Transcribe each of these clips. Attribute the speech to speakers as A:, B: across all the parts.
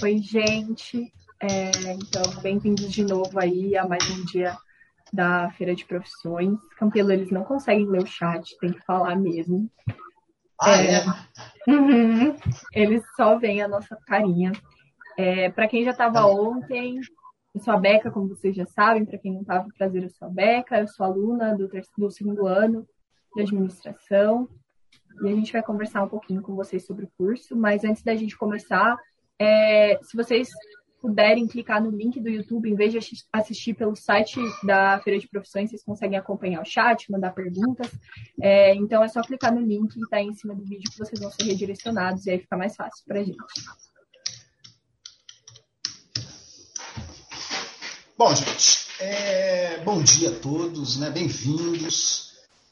A: Oi, gente. É, então, bem-vindos de novo aí a mais um dia da Feira de Profissões. Campelo, eles não conseguem ler o chat, tem que falar mesmo.
B: Ah, é? é?
A: Uhum, eles só veem a nossa carinha. É, Para quem já estava ontem, eu sou a Beca, como vocês já sabem. Para quem não estava, prazer, eu sou a Beca. Eu sou aluna do, do segundo ano de administração. E a gente vai conversar um pouquinho com vocês sobre o curso. Mas antes da gente começar, é, se vocês puderem clicar no link do YouTube, em vez de assistir pelo site da Feira de Profissões, vocês conseguem acompanhar o chat, mandar perguntas. É, então é só clicar no link que está em cima do vídeo que vocês vão ser redirecionados e aí fica mais fácil para a gente.
B: Bom, gente, é, bom dia a todos, né? bem-vindos.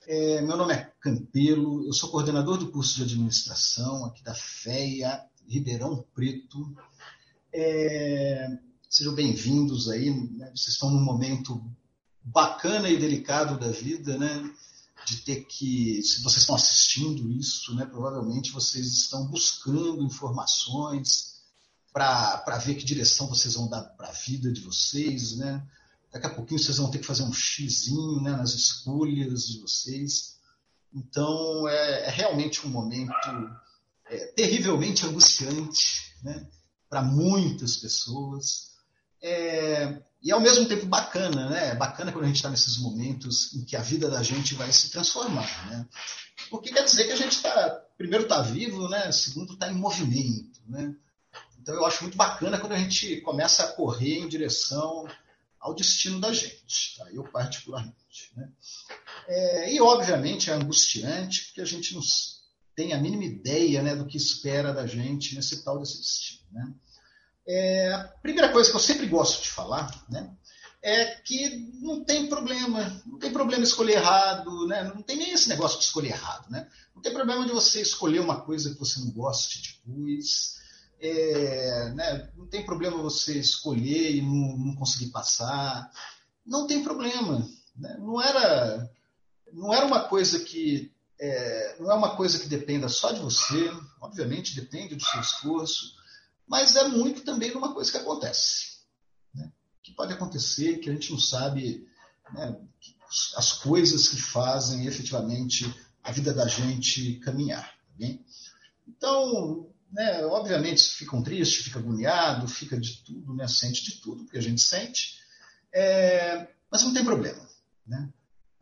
B: É, meu nome é Campelo, eu sou coordenador do curso de administração aqui da FEA Ribeirão Preto. É, sejam bem-vindos aí, né? vocês estão num momento bacana e delicado da vida, né? De ter que, se vocês estão assistindo isso, né? Provavelmente vocês estão buscando informações para ver que direção vocês vão dar para a vida de vocês, né? Daqui a pouquinho vocês vão ter que fazer um xizinho né, nas escolhas de vocês. Então, é, é realmente um momento é, terrivelmente angustiante né, para muitas pessoas. É, e ao mesmo tempo bacana, né? É bacana quando a gente está nesses momentos em que a vida da gente vai se transformar, né? Porque quer dizer que a gente está, primeiro está vivo, né? Segundo está em movimento, né? Então eu acho muito bacana quando a gente começa a correr em direção ao destino da gente, tá? eu particularmente. Né? É, e obviamente é angustiante porque a gente não tem a mínima ideia né, do que espera da gente nesse tal desse destino. Né? É, a primeira coisa que eu sempre gosto de falar né, é que não tem problema, não tem problema escolher errado, né? não tem nem esse negócio de escolher errado. Né? Não tem problema de você escolher uma coisa que você não goste depois. É, né? Não tem problema você escolher e não, não conseguir passar. Não tem problema. Né? Não, era, não era uma coisa que é, não é uma coisa que dependa só de você, obviamente depende do seu esforço, mas é muito também de uma coisa que acontece. Né? Que pode acontecer, que a gente não sabe né, as coisas que fazem efetivamente a vida da gente caminhar. Tá então, né, obviamente, ficam tristes, fica agoniado, fica de tudo, né, sente de tudo, porque a gente sente, é, mas não tem problema. Né?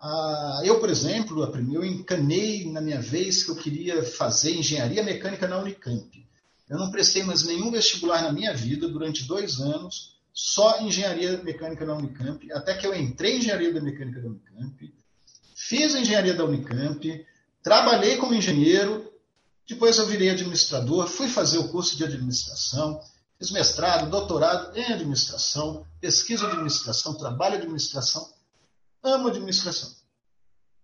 B: Ah, eu, por exemplo, eu encanei na minha vez que eu queria fazer engenharia mecânica na Unicamp. Eu não prestei mais nenhum vestibular na minha vida durante dois anos, só engenharia mecânica na Unicamp, até que eu entrei em engenharia da mecânica da Unicamp, fiz engenharia da Unicamp, trabalhei como engenheiro, depois eu virei administrador, fui fazer o curso de administração, fiz mestrado, doutorado em administração, pesquisa de administração, trabalho de administração, amo administração.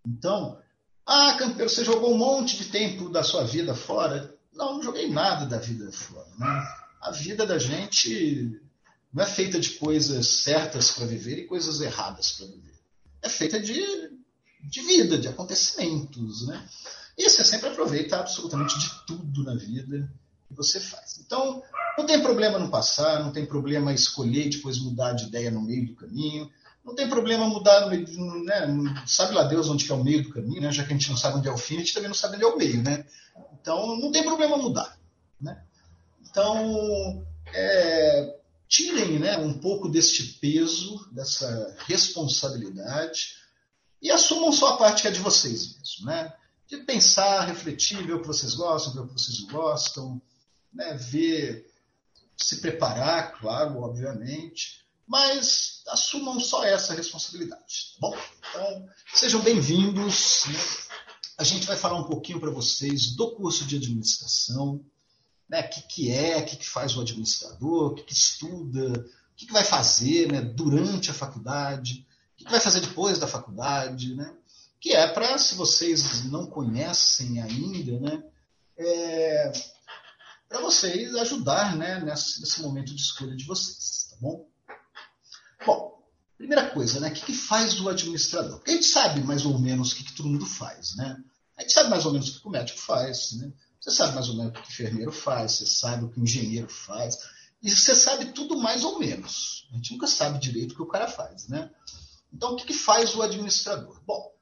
B: Então, ah, Campeiro, você jogou um monte de tempo da sua vida fora. Não, não joguei nada da vida fora. Né? A vida da gente não é feita de coisas certas para viver e coisas erradas para viver. É feita de, de vida, de acontecimentos. Né? E você sempre aproveita absolutamente de tudo na vida que você faz. Então, não tem problema não passar, não tem problema escolher e depois mudar de ideia no meio do caminho. Não tem problema mudar, né? sabe lá Deus onde é o meio do caminho, né? já que a gente não sabe onde é o fim, a gente também não sabe onde é o meio. Né? Então, não tem problema mudar. Né? Então, é, tirem né, um pouco deste peso, dessa responsabilidade e assumam só a parte que é de vocês mesmo. Né? De pensar, refletir, ver o que vocês gostam, ver o que vocês não gostam, né? ver, se preparar, claro, obviamente, mas assumam só essa responsabilidade. Tá bom, então sejam bem-vindos. Né? A gente vai falar um pouquinho para vocês do curso de administração, né? O que, que é, o que, que faz o administrador, o que, que estuda, o que, que vai fazer né? durante a faculdade, o que, que vai fazer depois da faculdade, né? Que é para, se vocês não conhecem ainda, né? É, para vocês ajudar né, nesse, nesse momento de escolha de vocês, tá bom? Primeira coisa, né? O que, que faz o administrador? Porque a gente sabe mais ou menos o que, que todo mundo faz, né? A gente sabe mais ou menos o que o médico faz, né? Você sabe mais ou menos o que o enfermeiro faz, você sabe o que o engenheiro faz. e você sabe tudo mais ou menos. A gente nunca sabe direito o que o cara faz, né? Então, o que, que faz o administrador? Bom,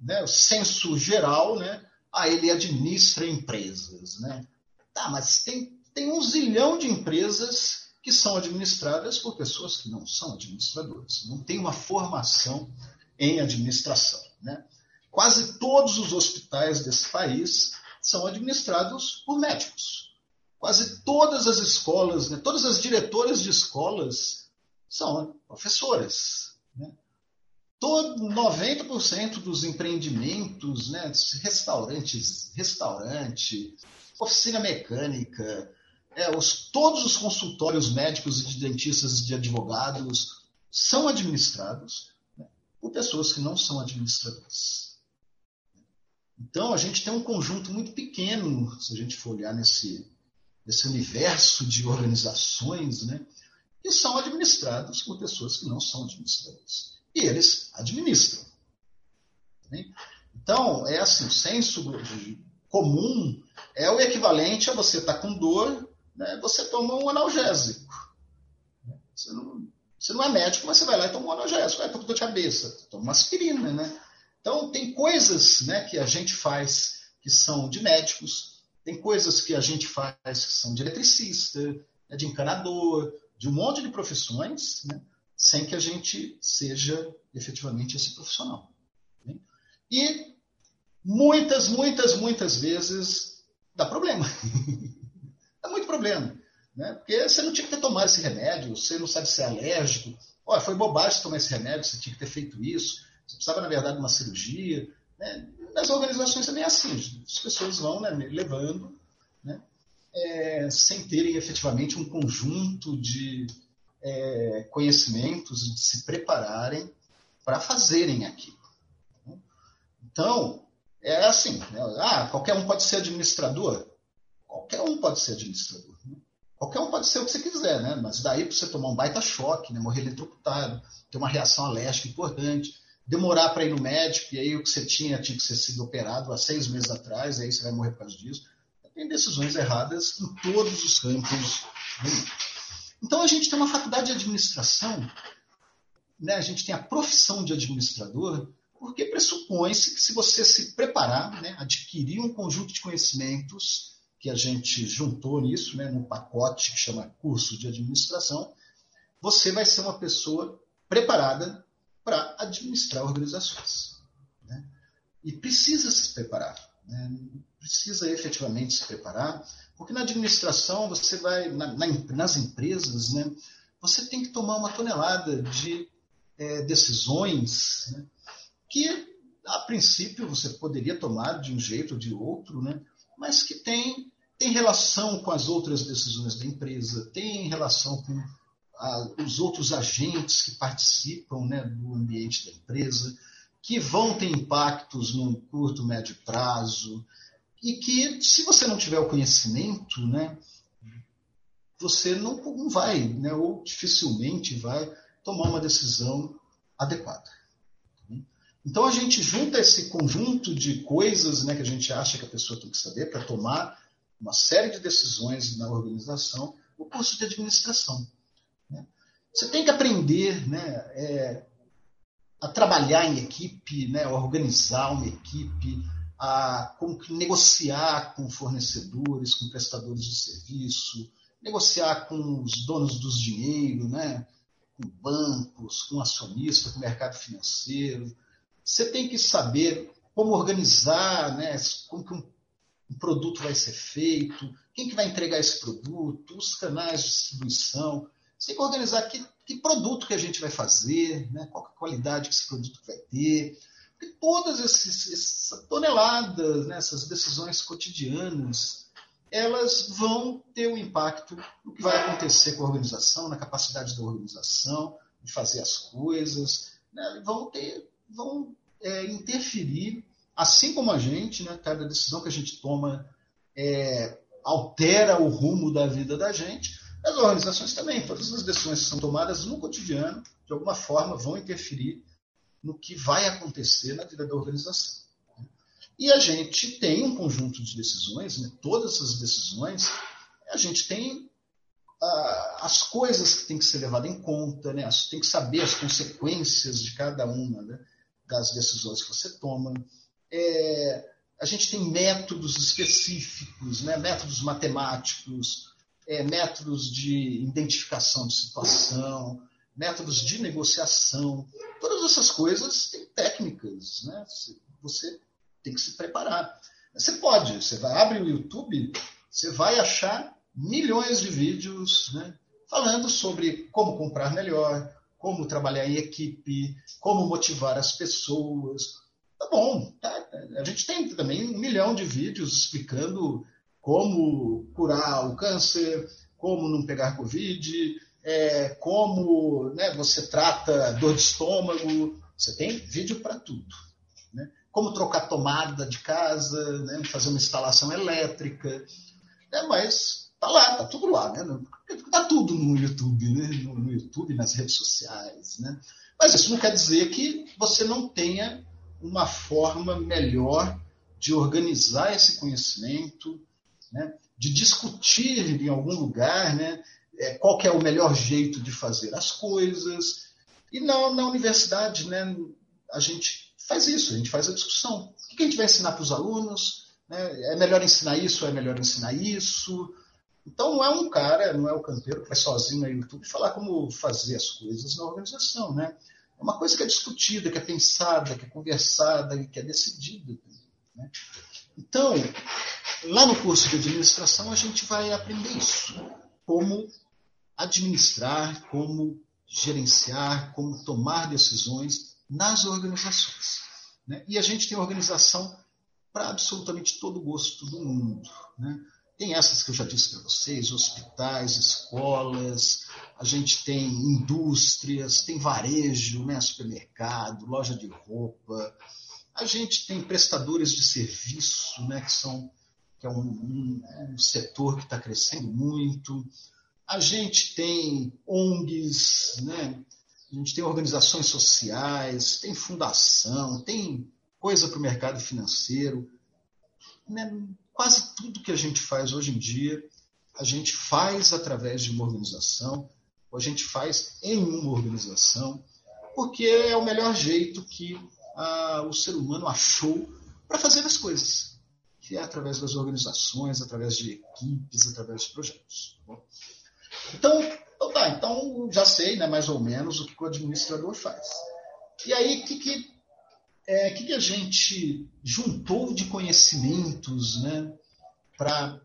B: né, o senso geral, né? Ah, ele administra empresas, né? Tá, mas tem, tem um zilhão de empresas que são administradas por pessoas que não são administradoras, não tem uma formação em administração, né? Quase todos os hospitais desse país são administrados por médicos. Quase todas as escolas, né, todas as diretoras de escolas são professoras. Né? Todo, 90% dos empreendimentos, né, restaurantes, restaurante, oficina mecânica, é, os, todos os consultórios médicos e de dentistas e de advogados são administrados né, por pessoas que não são administradoras. Então, a gente tem um conjunto muito pequeno, se a gente for olhar nesse, nesse universo de organizações, né, que são administrados por pessoas que não são administradoras. E eles administram. Né? Então, é assim, o senso comum é o equivalente a você estar tá com dor, né, você toma um analgésico. Você não, você não é médico, mas você vai lá e toma um analgésico. Tô com dor de cabeça, toma uma aspirina, né? Então, tem coisas né, que a gente faz que são de médicos, tem coisas que a gente faz que são de eletricista, né, de encanador, de um monte de profissões, né, sem que a gente seja efetivamente esse profissional. Né? E muitas, muitas, muitas vezes dá problema. dá muito problema. Né? Porque você não tinha que ter tomado esse remédio, você não sabe se é alérgico. Olha, foi bobagem tomar esse remédio, você tinha que ter feito isso. Você precisava, na verdade, de uma cirurgia. Né? Nas organizações também é assim, as pessoas vão né, levando, né, é, sem terem efetivamente um conjunto de é, conhecimentos de se prepararem para fazerem aquilo. Então, é assim, né? ah, qualquer um pode ser administrador? Qualquer um pode ser administrador. Né? Qualquer um pode ser o que você quiser, né? mas daí para você tomar um baita choque, né? morrer eletrocutado, ter uma reação alérgica importante, demorar para ir no médico, e aí o que você tinha tinha que ser sido operado há seis meses atrás, e aí você vai morrer por causa disso. Tem decisões erradas em todos os campos. Então a gente tem uma faculdade de administração, né? a gente tem a profissão de administrador, porque pressupõe-se que se você se preparar, né? adquirir um conjunto de conhecimentos que a gente juntou nisso, né? num pacote que chama curso de administração, você vai ser uma pessoa preparada para administrar organizações. Né? E precisa se preparar, né? precisa efetivamente se preparar, porque na administração você vai, na, na, nas empresas, né, você tem que tomar uma tonelada de é, decisões né, que, a princípio, você poderia tomar de um jeito ou de outro, né, mas que tem, tem relação com as outras decisões da empresa, tem relação com a, os outros agentes que participam né, do ambiente da empresa, que vão ter impactos no curto, médio prazo, e que, se você não tiver o conhecimento, né, você não, não vai, né, ou dificilmente vai tomar uma decisão adequada. Então a gente junta esse conjunto de coisas né, que a gente acha que a pessoa tem que saber para tomar uma série de decisões na organização, o curso de administração. Você tem que aprender né, é, a trabalhar em equipe, né, a organizar uma equipe, a negociar com fornecedores, com prestadores de serviço, negociar com os donos dos dinheiro, né, com bancos, com acionistas, com mercado financeiro. Você tem que saber como organizar, né, como que um, um produto vai ser feito, quem que vai entregar esse produto, os canais de distribuição. Você tem que organizar que, que produto que a gente vai fazer, né? qual a qualidade que esse produto vai ter. Porque todas esses, essas toneladas, né? essas decisões cotidianas, elas vão ter um impacto no que vai acontecer com a organização, na capacidade da organização de fazer as coisas, né? vão ter, vão é, interferir, assim como a gente, né? cada decisão que a gente toma é, altera o rumo da vida da gente, as organizações também, todas as decisões que são tomadas no cotidiano, de alguma forma, vão interferir no que vai acontecer na vida da organização. E a gente tem um conjunto de decisões, né? todas essas decisões, a gente tem as coisas que tem que ser levada em conta, né? tem que saber as consequências de cada uma né? Das decisões que você toma. É, a gente tem métodos específicos, né? métodos matemáticos, é, métodos de identificação de situação, métodos de negociação. Todas essas coisas têm técnicas. Né? Você tem que se preparar. Você pode, você vai abrir o YouTube, você vai achar milhões de vídeos né, falando sobre como comprar melhor, como trabalhar em equipe, como motivar as pessoas. Tá bom, tá? a gente tem também um milhão de vídeos explicando como curar o câncer, como não pegar Covid, é, como né, você trata dor de estômago. Você tem vídeo para tudo. Né? Como trocar tomada de casa, né, fazer uma instalação elétrica. É, mas tá lá, tá tudo lá, né? Tá tudo no YouTube, né? No, YouTube, nas redes sociais, né? Mas isso não quer dizer que você não tenha uma forma melhor de organizar esse conhecimento, né? De discutir em algum lugar, né? É, qual é o melhor jeito de fazer as coisas. E na, na universidade, né? A gente faz isso, a gente faz a discussão. O que a gente vai ensinar para os alunos? Né? É melhor ensinar isso é melhor ensinar isso? Então não é um cara, não é o canteiro que vai sozinho no YouTube falar como fazer as coisas na organização, né? É uma coisa que é discutida, que é pensada, que é conversada, que é decidida. Né? Então, lá no curso de administração a gente vai aprender isso, como administrar, como gerenciar, como tomar decisões nas organizações. Né? E a gente tem organização para absolutamente todo gosto do mundo. Né? Tem essas que eu já disse para vocês: hospitais, escolas, a gente tem indústrias, tem varejo, né, supermercado, loja de roupa, a gente tem prestadores de serviço, né, que, são, que é um, um, um setor que está crescendo muito, a gente tem ONGs, né, a gente tem organizações sociais, tem fundação, tem coisa para o mercado financeiro. Né? Quase tudo que a gente faz hoje em dia, a gente faz através de uma organização, ou a gente faz em uma organização, porque é o melhor jeito que a, o ser humano achou para fazer as coisas, que é através das organizações, através de equipes, através de projetos. Tá então, então, tá, então já sei né, mais ou menos o que o administrador faz. E aí, o que, que é, que, que a gente juntou de conhecimentos né, para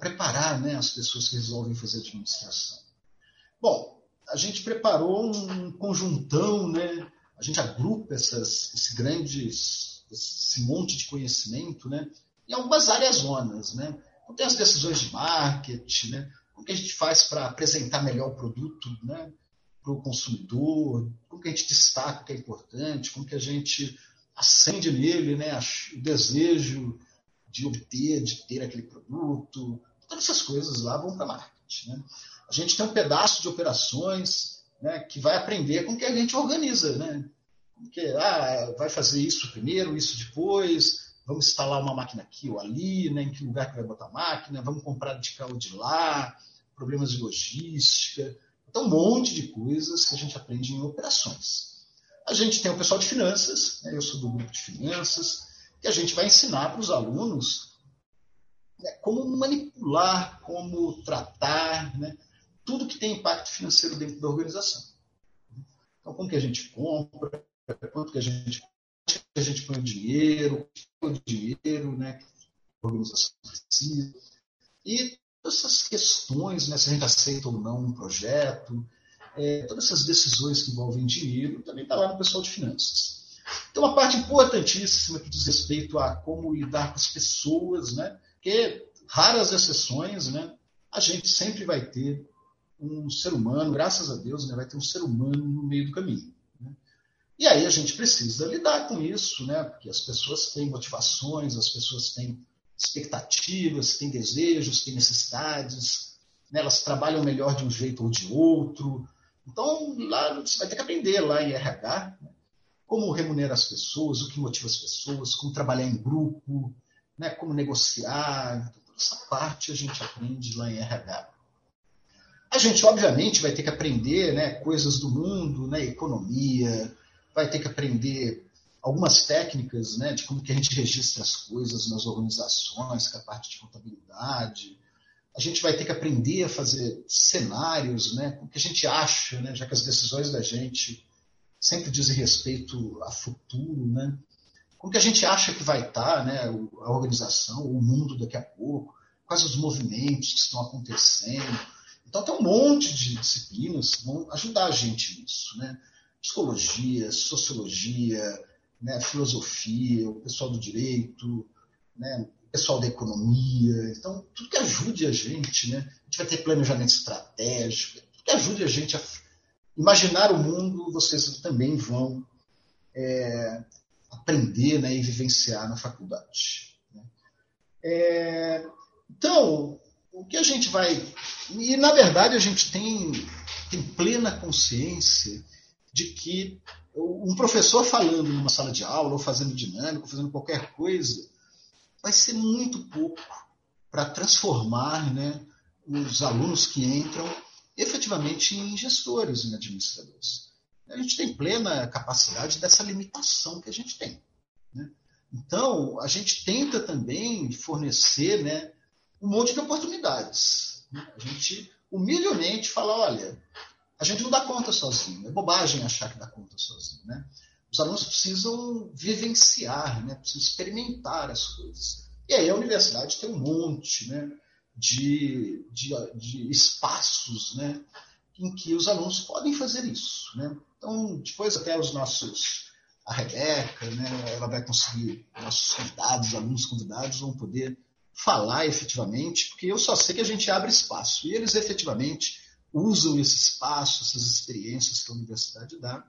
B: preparar né, as pessoas que resolvem fazer administração? Bom, a gente preparou um conjuntão, né, a gente agrupa essas, esse grandes, esse monte de conhecimento né, em algumas áreas zonas. Né? Então, tem as decisões de marketing, né, o que a gente faz para apresentar melhor o produto, né? Para o consumidor, como que a gente destaca o que é importante, como que a gente acende nele né, o desejo de obter, de ter aquele produto. Todas essas coisas lá vão para marketing. Né? A gente tem um pedaço de operações né, que vai aprender com que a gente organiza. Né? Que, ah, vai fazer isso primeiro, isso depois, vamos instalar uma máquina aqui ou ali, né, em que lugar que vai botar a máquina, vamos comprar de cá ou de lá, problemas de logística. Então, um monte de coisas que a gente aprende em operações. A gente tem o pessoal de finanças, né? eu sou do grupo de finanças, que a gente vai ensinar para os alunos né, como manipular, como tratar, né, tudo que tem impacto financeiro dentro da organização. Então, como que a gente compra, quanto que a gente, que a gente põe o dinheiro, o dinheiro, né, a organização precisa. E essas questões, né, se a gente aceita ou não um projeto, é, todas essas decisões que envolvem dinheiro, também está lá no pessoal de finanças. Tem uma parte importantíssima que diz respeito a como lidar com as pessoas, né? que raras exceções, né? a gente sempre vai ter um ser humano, graças a Deus, né? vai ter um ser humano no meio do caminho. Né? E aí a gente precisa lidar com isso, né? porque as pessoas têm motivações, as pessoas têm expectativas, têm desejos, têm necessidades, né? elas trabalham melhor de um jeito ou de outro. Então, lá você vai ter que aprender lá em RH né? como remunerar as pessoas, o que motiva as pessoas, como trabalhar em grupo, né? como negociar. Então, toda essa parte a gente aprende lá em RH. A gente, obviamente, vai ter que aprender né, coisas do mundo, né, economia, vai ter que aprender algumas técnicas né, de como que a gente registra as coisas nas organizações, com a parte de contabilidade. A gente vai ter que aprender a fazer cenários, né, o que a gente acha, né, já que as decisões da gente sempre dizem respeito a futuro, né? Como que a gente acha que vai estar né, a organização, o mundo daqui a pouco, quais os movimentos que estão acontecendo. Então tem um monte de disciplinas que vão ajudar a gente nisso, né? Psicologia, sociologia, né, filosofia, o pessoal do direito, né, o pessoal da economia. Então, tudo que ajude a gente, né? A gente vai ter planejamento estratégico, tudo que ajude a gente a imaginar o mundo, vocês também vão é, aprender né, e vivenciar na faculdade. Né? É, então, o que a gente vai. E, na verdade, a gente tem, tem plena consciência de que um professor falando numa sala de aula, ou fazendo dinâmico, fazendo qualquer coisa, vai ser muito pouco para transformar né, os alunos que entram efetivamente em gestores, em administradores. A gente tem plena capacidade dessa limitação que a gente tem. Né? Então, a gente tenta também fornecer né, um monte de oportunidades. Né? A gente humildemente fala, olha, a gente não dá conta sozinho. É bobagem achar que dá conta sozinho. Né? Os alunos precisam vivenciar, né? precisam experimentar as coisas. E aí a universidade tem um monte né? de, de, de espaços né? em que os alunos podem fazer isso. Né? Então, depois até os nossos, a Rebeca, né? ela vai conseguir, nossos convidados, alunos convidados vão poder falar efetivamente, porque eu só sei que a gente abre espaço. E eles efetivamente usam esse espaço, essas experiências que a universidade dá,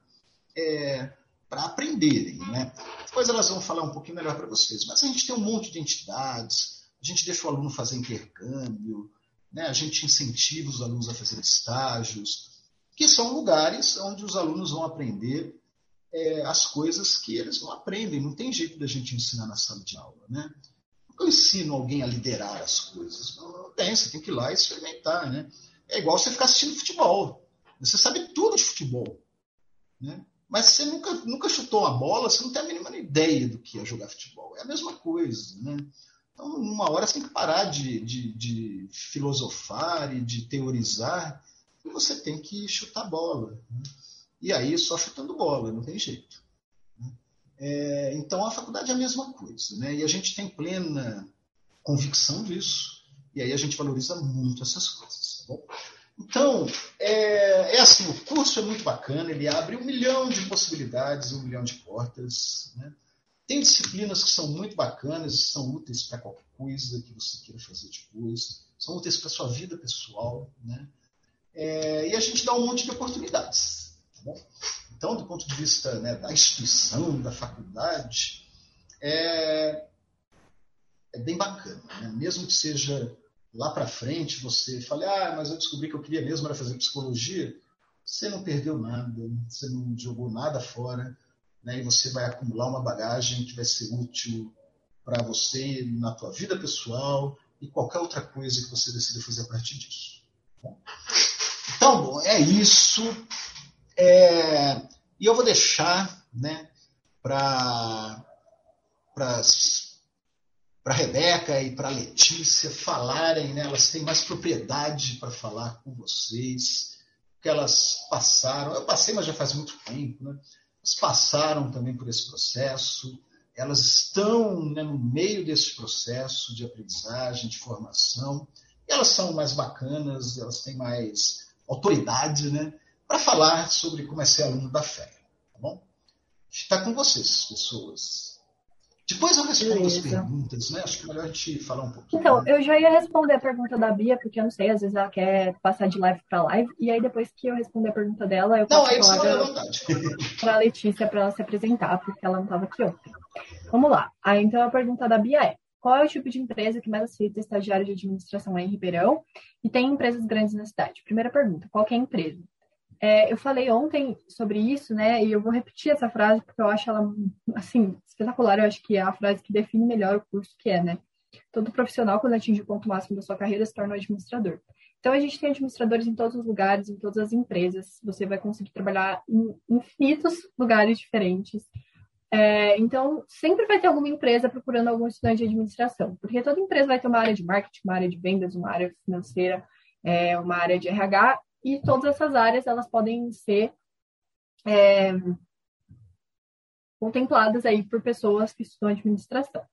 B: é, para aprenderem. Né? Depois elas vão falar um pouquinho melhor para vocês. Mas a gente tem um monte de entidades, a gente deixa o aluno fazer intercâmbio, né? a gente incentiva os alunos a fazer estágios, que são lugares onde os alunos vão aprender é, as coisas que eles não aprendem. Não tem jeito da gente ensinar na sala de aula. Né? eu ensino alguém a liderar as coisas? Não, tem, você tem que ir lá e experimentar, né? É igual você ficar assistindo futebol. Você sabe tudo de futebol, né? Mas você nunca, nunca chutou uma bola, você não tem a mínima ideia do que é jogar futebol. É a mesma coisa, né? Então, numa hora você tem que parar de, de, de filosofar e de teorizar e você tem que chutar bola. Né? E aí, só chutando bola, não tem jeito. É, então, a faculdade é a mesma coisa, né? E a gente tem plena convicção disso, e aí a gente valoriza muito essas coisas, bom? Então, é, é, assim, o curso é muito bacana, ele abre um milhão de possibilidades, um milhão de portas, né? Tem disciplinas que são muito bacanas, são úteis para qualquer coisa que você queira fazer depois, são úteis para sua vida pessoal, né? É, e a gente dá um monte de oportunidades, tá bom? Então, do ponto de vista né, da instituição, da faculdade, é, é bem bacana. Né? Mesmo que seja lá para frente, você fale, ah, mas eu descobri que eu queria mesmo era fazer psicologia, você não perdeu nada, você não jogou nada fora, né? e você vai acumular uma bagagem que vai ser útil para você na tua vida pessoal e qualquer outra coisa que você decida fazer a partir disso. Bom, então, bom, é isso. É, e eu vou deixar né, para para Rebeca e para Letícia falarem, né, elas têm mais propriedade para falar com vocês, que elas passaram, eu passei, mas já faz muito tempo, né? Elas passaram também por esse processo, elas estão né, no meio desse processo de aprendizagem, de formação, e elas são mais bacanas, elas têm mais autoridade, né? para falar sobre como é ser aluno da fé. Tá bom? Está com vocês, pessoas. Depois eu respondo Beleza. as perguntas, né? Acho que é melhor a gente falar um pouquinho.
A: Então, eu já ia responder a pergunta da Bia, porque eu não sei, às vezes ela quer passar de live para live, e aí depois que eu responder a pergunta dela, eu
B: passo não,
A: para a Letícia para ela se apresentar, porque ela não estava aqui ontem. Vamos lá. Aí, então, a pergunta da Bia é: qual é o tipo de empresa que mais aceita estagiário de administração em Ribeirão e tem empresas grandes na cidade? Primeira pergunta: qual é a empresa? É, eu falei ontem sobre isso, né? E eu vou repetir essa frase porque eu acho ela, assim, espetacular. Eu acho que é a frase que define melhor o curso que é, né? Todo profissional, quando atinge o ponto máximo da sua carreira, se torna um administrador. Então, a gente tem administradores em todos os lugares, em todas as empresas. Você vai conseguir trabalhar em infinitos lugares diferentes. É, então, sempre vai ter alguma empresa procurando algum estudante de administração, porque toda empresa vai ter uma área de marketing, uma área de vendas, uma área financeira, é, uma área de RH, e todas essas áreas elas podem ser é, contempladas aí por pessoas que estudam administração.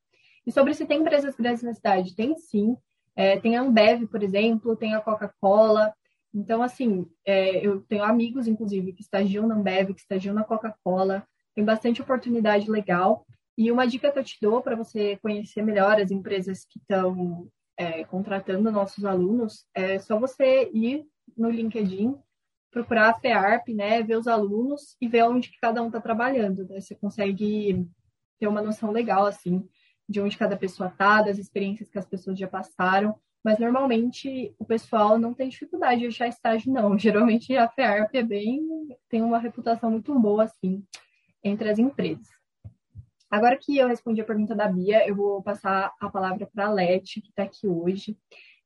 A: E sobre se tem empresas grandes na cidade, tem sim. É, tem a Ambev, por exemplo, tem a Coca-Cola. Então, assim, é, eu tenho amigos, inclusive, que estagiam na Ambev, que estagiam na Coca-Cola. Tem bastante oportunidade legal. E uma dica que eu te dou para você conhecer melhor as empresas que estão é, contratando nossos alunos é só você ir no LinkedIn procurar a FEARP, né, ver os alunos e ver onde que cada um está trabalhando. Né? Você consegue ter uma noção legal, assim, de onde cada pessoa está, das experiências que as pessoas já passaram. Mas normalmente o pessoal não tem dificuldade de achar estágio, não. Geralmente a FEARP é bem, tem uma reputação muito boa, assim, entre as empresas. Agora que eu respondi a pergunta da Bia, eu vou passar a palavra para a Leti, que está aqui hoje.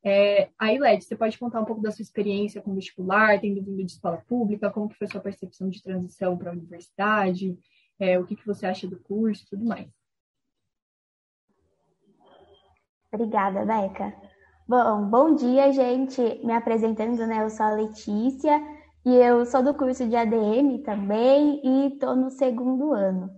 A: É, aí, Led, você pode contar um pouco da sua experiência com vestibular, tendo vindo de escola pública, como que foi sua percepção de transição para a universidade, é, o que, que você acha do curso, tudo mais.
C: Obrigada, Beca. Bom, bom dia, gente. Me apresentando, né? Eu sou a Letícia e eu sou do curso de ADM também e estou no segundo ano.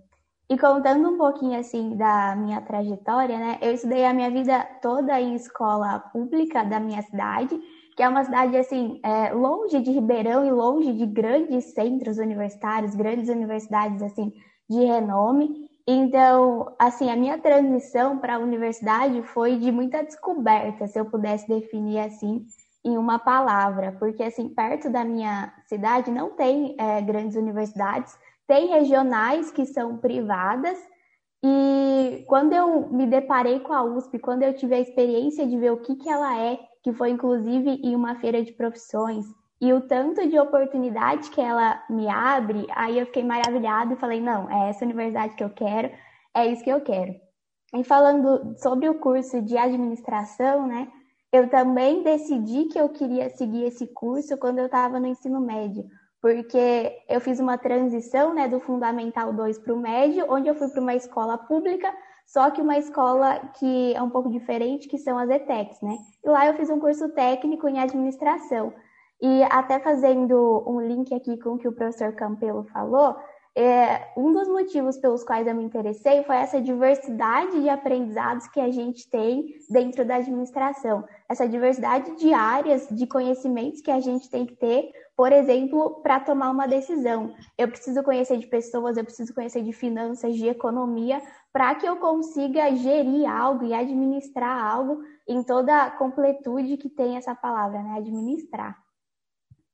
C: E contando um pouquinho assim da minha trajetória, né? Eu estudei a minha vida toda em escola pública da minha cidade, que é uma cidade assim é, longe de Ribeirão e longe de grandes centros universitários, grandes universidades assim de renome. Então, assim, a minha transição para a universidade foi de muita descoberta, se eu pudesse definir assim em uma palavra, porque assim perto da minha cidade não tem é, grandes universidades tem regionais que são privadas, e quando eu me deparei com a USP, quando eu tive a experiência de ver o que, que ela é, que foi inclusive em uma feira de profissões, e o tanto de oportunidade que ela me abre, aí eu fiquei maravilhada e falei: não, é essa universidade que eu quero, é isso que eu quero. E falando sobre o curso de administração, né, eu também decidi que eu queria seguir esse curso quando eu estava no ensino médio porque eu fiz uma transição né, do Fundamental 2 para o médio, onde eu fui para uma escola pública, só que uma escola que é um pouco diferente, que são as ETECs, né? E lá eu fiz um curso técnico em administração. E até fazendo um link aqui com o que o professor Campelo falou, é, um dos motivos pelos quais eu me interessei foi essa diversidade de aprendizados que a gente tem dentro da administração, essa diversidade de áreas de conhecimentos que a gente tem que ter por exemplo, para tomar uma decisão. Eu preciso conhecer de pessoas, eu preciso conhecer de finanças, de economia, para que eu consiga gerir algo e administrar algo em toda a completude que tem essa palavra, né? Administrar.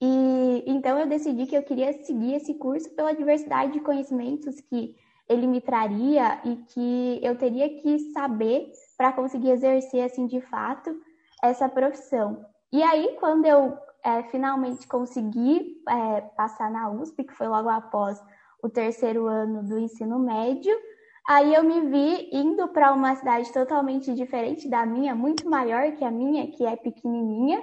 C: E então eu decidi que eu queria seguir esse curso pela diversidade de conhecimentos que ele me traria e que eu teria que saber para conseguir exercer assim de fato essa profissão. E aí, quando eu é, finalmente consegui é, passar na USP, que foi logo após o terceiro ano do ensino médio. Aí eu me vi indo para uma cidade totalmente diferente da minha, muito maior que a minha, que é pequenininha,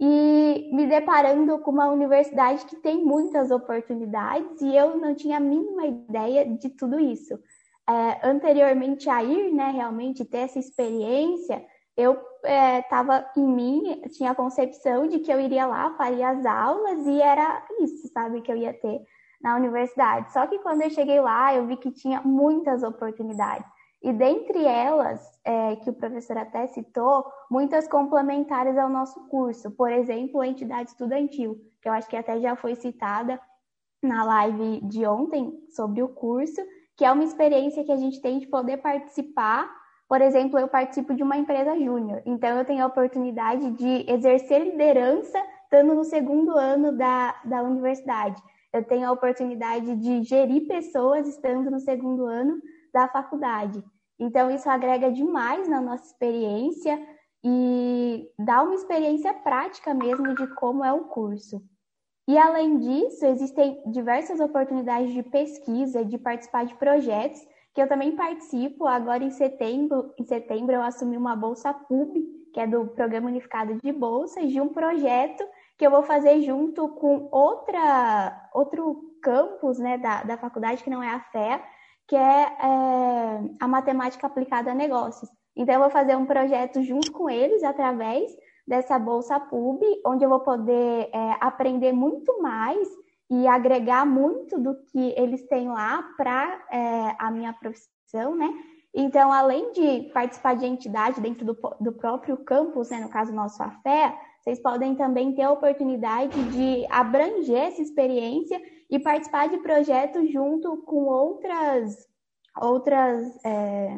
C: e me deparando com uma universidade que tem muitas oportunidades e eu não tinha a mínima ideia de tudo isso. É, anteriormente a ir, né, realmente ter essa experiência, eu estava é, em mim, tinha a concepção de que eu iria lá, faria as aulas e era isso, sabe, que eu ia ter na universidade. Só que quando eu cheguei lá, eu vi que tinha muitas oportunidades. E dentre elas, é, que o professor até citou, muitas complementares ao nosso curso. Por exemplo, a entidade estudantil, que eu acho que até já foi citada na live de ontem sobre o curso, que é uma experiência que a gente tem de poder participar por exemplo, eu participo de uma empresa júnior, então eu tenho a oportunidade de exercer liderança estando no segundo ano da, da universidade. Eu tenho a oportunidade de gerir pessoas estando no segundo ano da faculdade. Então, isso agrega demais na nossa experiência e dá uma experiência prática mesmo de como é o curso. E além disso, existem diversas oportunidades de pesquisa, de participar de projetos que eu também participo. Agora em setembro, em setembro eu assumi uma bolsa PUB, que é do Programa Unificado de Bolsas, de um projeto que eu vou fazer junto com outra, outro campus né, da, da faculdade, que não é a FEA, que é, é a Matemática Aplicada a Negócios. Então, eu vou fazer um projeto junto com eles, através dessa Bolsa Pub, onde eu vou poder é, aprender muito mais e agregar muito do que eles têm lá para é, a minha profissão, né? Então, além de participar de entidade dentro do, do próprio campus, né, no caso nosso a FEA, vocês podem também ter a oportunidade de abranger essa experiência e participar de projetos junto com outras, outras é,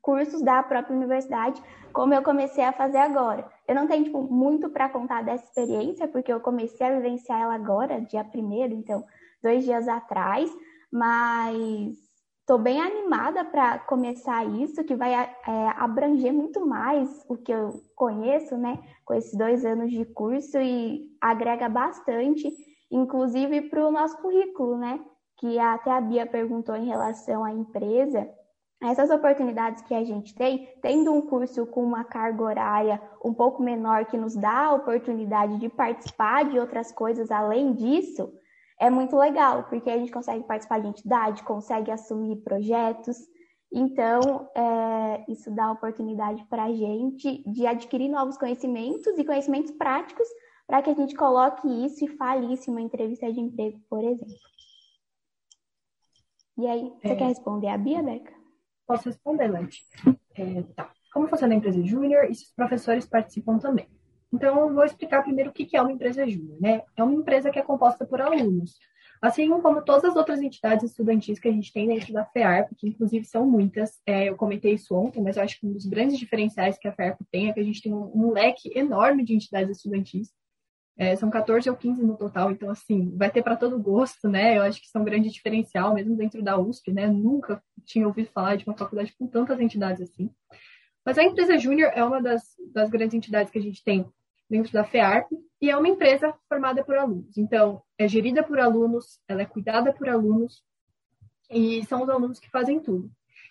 C: cursos da própria universidade, como eu comecei a fazer agora. Eu não tenho tipo, muito para contar dessa experiência, porque eu comecei a vivenciar ela agora, dia primeiro, então, dois dias atrás, mas estou bem animada para começar isso, que vai é, abranger muito mais o que eu conheço, né, com esses dois anos de curso e agrega bastante, inclusive para o nosso currículo, né, que até a Bia perguntou em relação à empresa. Essas oportunidades que a gente tem, tendo um curso com uma carga horária um pouco menor, que nos dá a oportunidade de participar de outras coisas além disso, é muito legal, porque a gente consegue participar de entidade, consegue assumir projetos. Então, é, isso dá oportunidade para a gente de adquirir novos conhecimentos e conhecimentos práticos para que a gente coloque isso e fale isso em uma entrevista de emprego, por exemplo. E aí, você é. quer responder a Bia, Beca?
A: Posso responder, Lante. É, tá. Como funciona a empresa júnior e se os professores participam também? Então, eu vou explicar primeiro o que é uma empresa júnior, né? É uma empresa que é composta por alunos. Assim como todas as outras entidades estudantis que a gente tem dentro da FEARP, que inclusive são muitas, é, eu comentei isso ontem, mas eu acho que um dos grandes diferenciais que a FEARP tem é que a gente tem um, um leque enorme de entidades estudantis. É, são 14 ou 15 no total, então, assim, vai ter para todo gosto, né? Eu acho que isso é um grande diferencial, mesmo dentro da USP, né? Nunca tinha ouvido falar de uma faculdade com tantas entidades assim. Mas a empresa Júnior é uma das, das grandes entidades que a gente tem dentro da FEARP e é uma empresa formada por alunos. Então, é gerida por alunos, ela é cuidada por alunos e são os alunos que fazem tudo.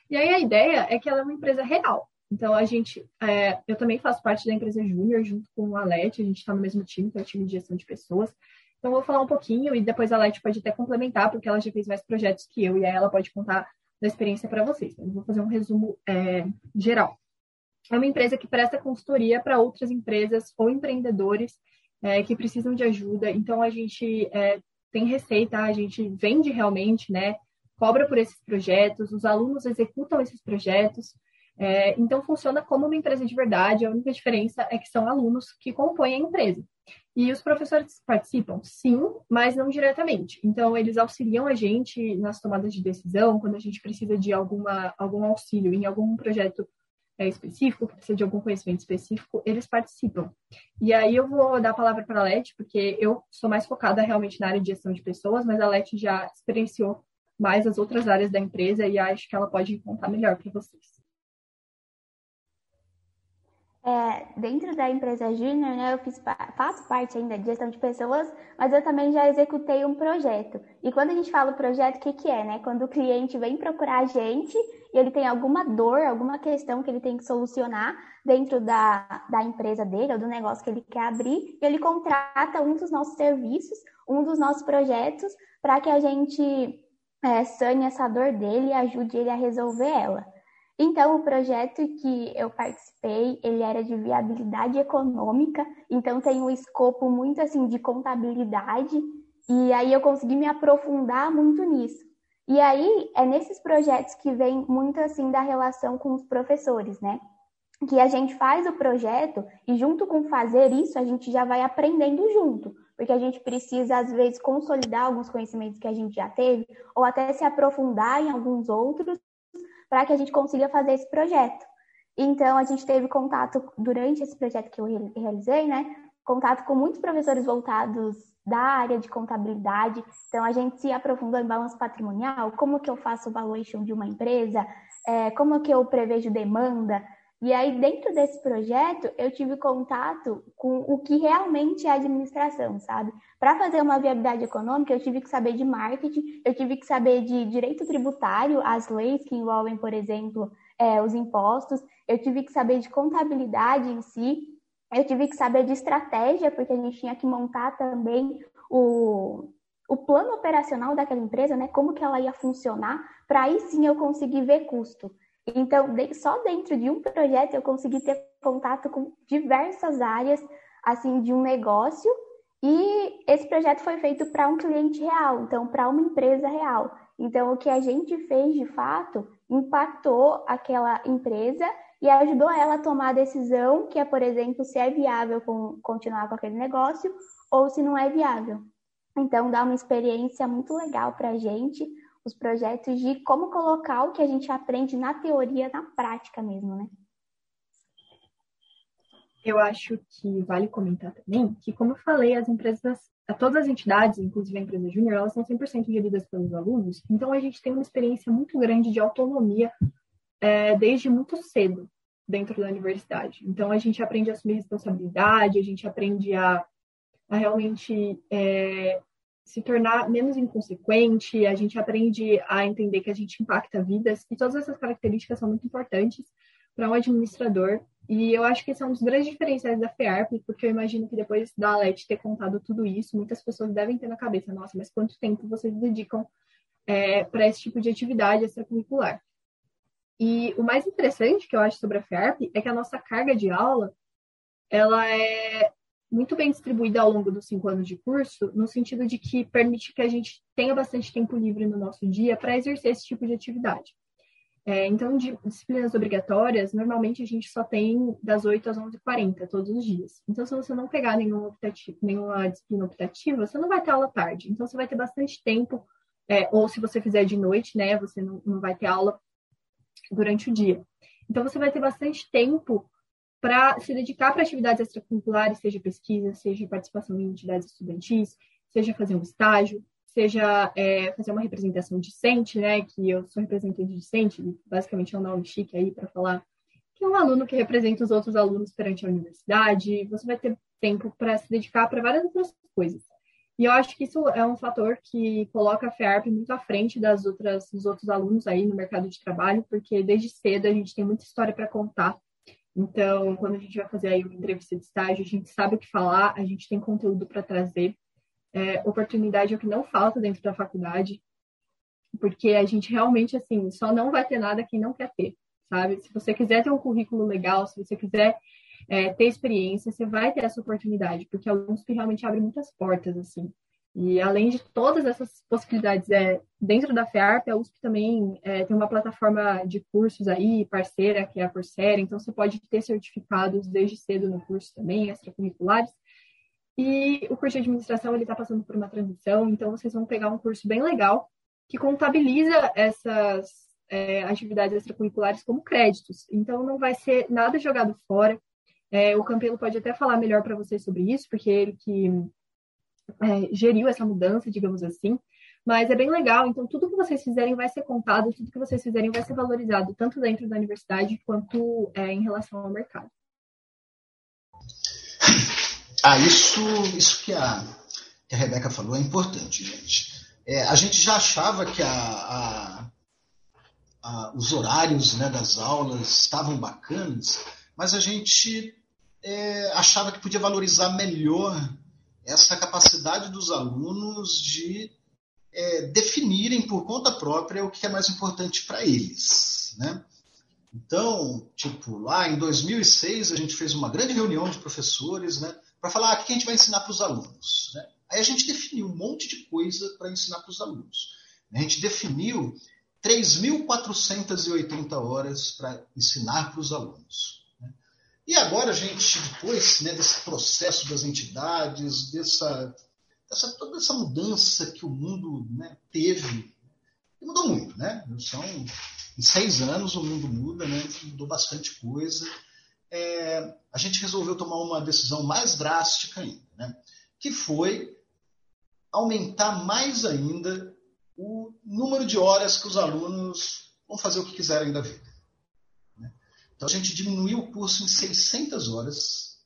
A: E aí a ideia é que ela é uma empresa real. Então, a gente, é, eu também faço parte da empresa Júnior, junto com o Alete, a gente está no mesmo time, que é o time de gestão de pessoas. Então, eu vou falar um pouquinho e depois a Alete pode até complementar, porque ela já fez mais projetos que eu, e aí ela pode contar da experiência para vocês. Então, eu vou fazer um resumo é, geral. É uma empresa que presta consultoria para outras empresas ou empreendedores é, que precisam de ajuda. Então, a gente é, tem receita, a gente vende realmente, né? Cobra por esses projetos, os alunos executam esses projetos. É, então, funciona como uma empresa de verdade. A única diferença é que são alunos que compõem a empresa. E os professores participam? Sim, mas não diretamente. Então, eles auxiliam a gente nas tomadas de decisão, quando a gente precisa de alguma, algum auxílio em algum projeto é, específico, que precisa de algum conhecimento específico, eles participam. E aí eu vou dar a palavra para a Leti, porque eu sou mais focada realmente na área de gestão de pessoas, mas a Leti já experienciou mais as outras áreas da empresa e acho que ela pode contar melhor para vocês.
C: É, dentro da empresa Júnior, né, eu fiz, faço parte ainda de gestão de pessoas, mas eu também já executei um projeto. E quando a gente fala projeto, o que, que é? Né? Quando o cliente vem procurar a gente e ele tem alguma dor, alguma questão que ele tem que solucionar dentro da, da empresa dele ou do negócio que ele quer abrir, ele contrata um dos nossos serviços, um dos nossos projetos, para que a gente é, sane essa dor dele e ajude ele a resolver ela. Então, o projeto que eu participei, ele era de viabilidade econômica, então tem um escopo muito assim de contabilidade, e aí eu consegui me aprofundar muito nisso. E aí é nesses projetos que vem muito assim da relação com os professores, né? Que a gente faz o projeto e junto com fazer isso, a gente já vai aprendendo junto, porque a gente precisa às vezes consolidar alguns conhecimentos que a gente já teve ou até se aprofundar em alguns outros para que a gente consiga fazer esse projeto. Então, a gente teve contato durante esse projeto que eu realizei, né? Contato com muitos professores voltados da área de contabilidade. Então, a gente se aprofundou em balanço patrimonial, como que eu faço o valuation de uma empresa, é, como que eu prevejo demanda. E aí, dentro desse projeto, eu tive contato com o que realmente é administração, sabe? Para fazer uma viabilidade econômica, eu tive que saber de marketing, eu tive que saber de direito tributário, as leis que envolvem, por exemplo, é, os impostos, eu tive que saber de contabilidade em si, eu tive que saber de estratégia, porque a gente tinha que montar também o, o plano operacional daquela empresa, né? Como que ela ia funcionar, para aí sim eu conseguir ver custo. Então, só dentro de um projeto eu consegui ter contato com diversas áreas, assim, de um negócio. E esse projeto foi feito para um cliente real, então para uma empresa real. Então, o que a gente fez de fato impactou aquela empresa e ajudou ela a tomar a decisão que é, por exemplo, se é viável continuar com aquele negócio ou se não é viável. Então, dá uma experiência muito legal para a gente, os projetos de como colocar o que a gente aprende na teoria, na prática mesmo, né?
A: Eu acho que vale comentar também que, como eu falei, as empresas, todas as entidades, inclusive a empresa júnior, elas são 100% geridas pelos alunos, então a gente tem uma experiência muito grande de autonomia é, desde muito cedo dentro da universidade. Então, a gente aprende a assumir responsabilidade, a gente aprende a, a realmente é, se tornar menos inconsequente, a gente aprende a entender que a gente impacta vidas, e todas essas características são muito importantes para um administrador. E eu acho que esse é um dos grandes diferenciais da FEARP, porque eu imagino que depois da Alet ter contado tudo isso, muitas pessoas devem ter na cabeça, nossa, mas quanto tempo vocês dedicam é, para esse tipo de atividade extracurricular? E o mais interessante que eu acho sobre a FEARP é que a nossa carga de aula ela é muito bem distribuída ao longo dos cinco anos de curso, no sentido de que permite que a gente tenha bastante tempo livre no nosso dia para exercer esse tipo de atividade. É, então, de disciplinas obrigatórias, normalmente a gente só tem das 8 às 11h40 todos os dias. Então, se você não pegar nenhuma, optativa, nenhuma disciplina optativa, você não vai ter aula tarde. Então, você vai ter bastante tempo, é, ou se você fizer de noite, né, você não, não vai ter aula durante o dia. Então, você vai ter bastante tempo para se dedicar para atividades extracurriculares, seja pesquisa, seja participação em entidades estudantis, seja fazer um estágio, seja é, fazer uma representação discente, né? Que eu sou representante discente, basicamente é um nome chique aí para falar que é um aluno que representa os outros alunos perante a universidade. Você vai ter tempo para se dedicar para várias outras coisas. E eu acho que isso é um fator que coloca a FEARP muito à frente das outras, dos outros alunos aí no mercado de trabalho, porque desde cedo a gente tem muita história para contar. Então, quando a gente vai fazer aí uma entrevista de estágio, a gente sabe o que falar, a gente tem conteúdo para trazer. É, oportunidade é o que não falta dentro da faculdade, porque a gente realmente, assim, só não vai ter nada quem não quer ter, sabe? Se você quiser ter um currículo legal, se você quiser é, ter experiência, você vai ter essa oportunidade, porque a USP realmente abre muitas portas, assim. E além de todas essas possibilidades é, dentro da FEARP, a USP também é, tem uma plataforma de cursos aí, parceira, que é a Coursera, então você pode ter certificados desde cedo no curso também, extracurriculares. E o curso de administração ele está passando por uma transição, então vocês vão pegar um curso bem legal que contabiliza essas é, atividades extracurriculares como créditos. Então não vai ser nada jogado fora. É, o Campelo pode até falar melhor para vocês sobre isso, porque ele que é, geriu essa mudança, digamos assim. Mas é bem legal, então tudo que vocês fizerem vai ser contado, tudo que vocês fizerem vai ser valorizado, tanto dentro da universidade quanto é, em relação ao mercado.
B: Ah, isso, isso que, a, que a Rebeca falou é importante, gente. É, a gente já achava que a, a, a, os horários né, das aulas estavam bacanas, mas a gente é, achava que podia valorizar melhor essa capacidade dos alunos de é, definirem por conta própria o que é mais importante para eles. Né? Então, tipo, lá em 2006 a gente fez uma grande reunião de professores né, para falar ah, o que a gente vai ensinar para os alunos. Né? Aí a gente definiu um monte de coisa para ensinar para os alunos. A gente definiu 3.480 horas para ensinar para os alunos. E agora gente, depois né, desse processo das entidades, dessa, dessa, toda essa mudança que o mundo né, teve, mudou muito, né? São, em seis anos o mundo muda, né? Mudou bastante coisa. É, a gente resolveu tomar uma decisão mais drástica ainda, né? Que foi aumentar mais ainda o número de horas que os alunos vão fazer o que quiserem da vida. Então a gente diminuiu o curso em 600 horas.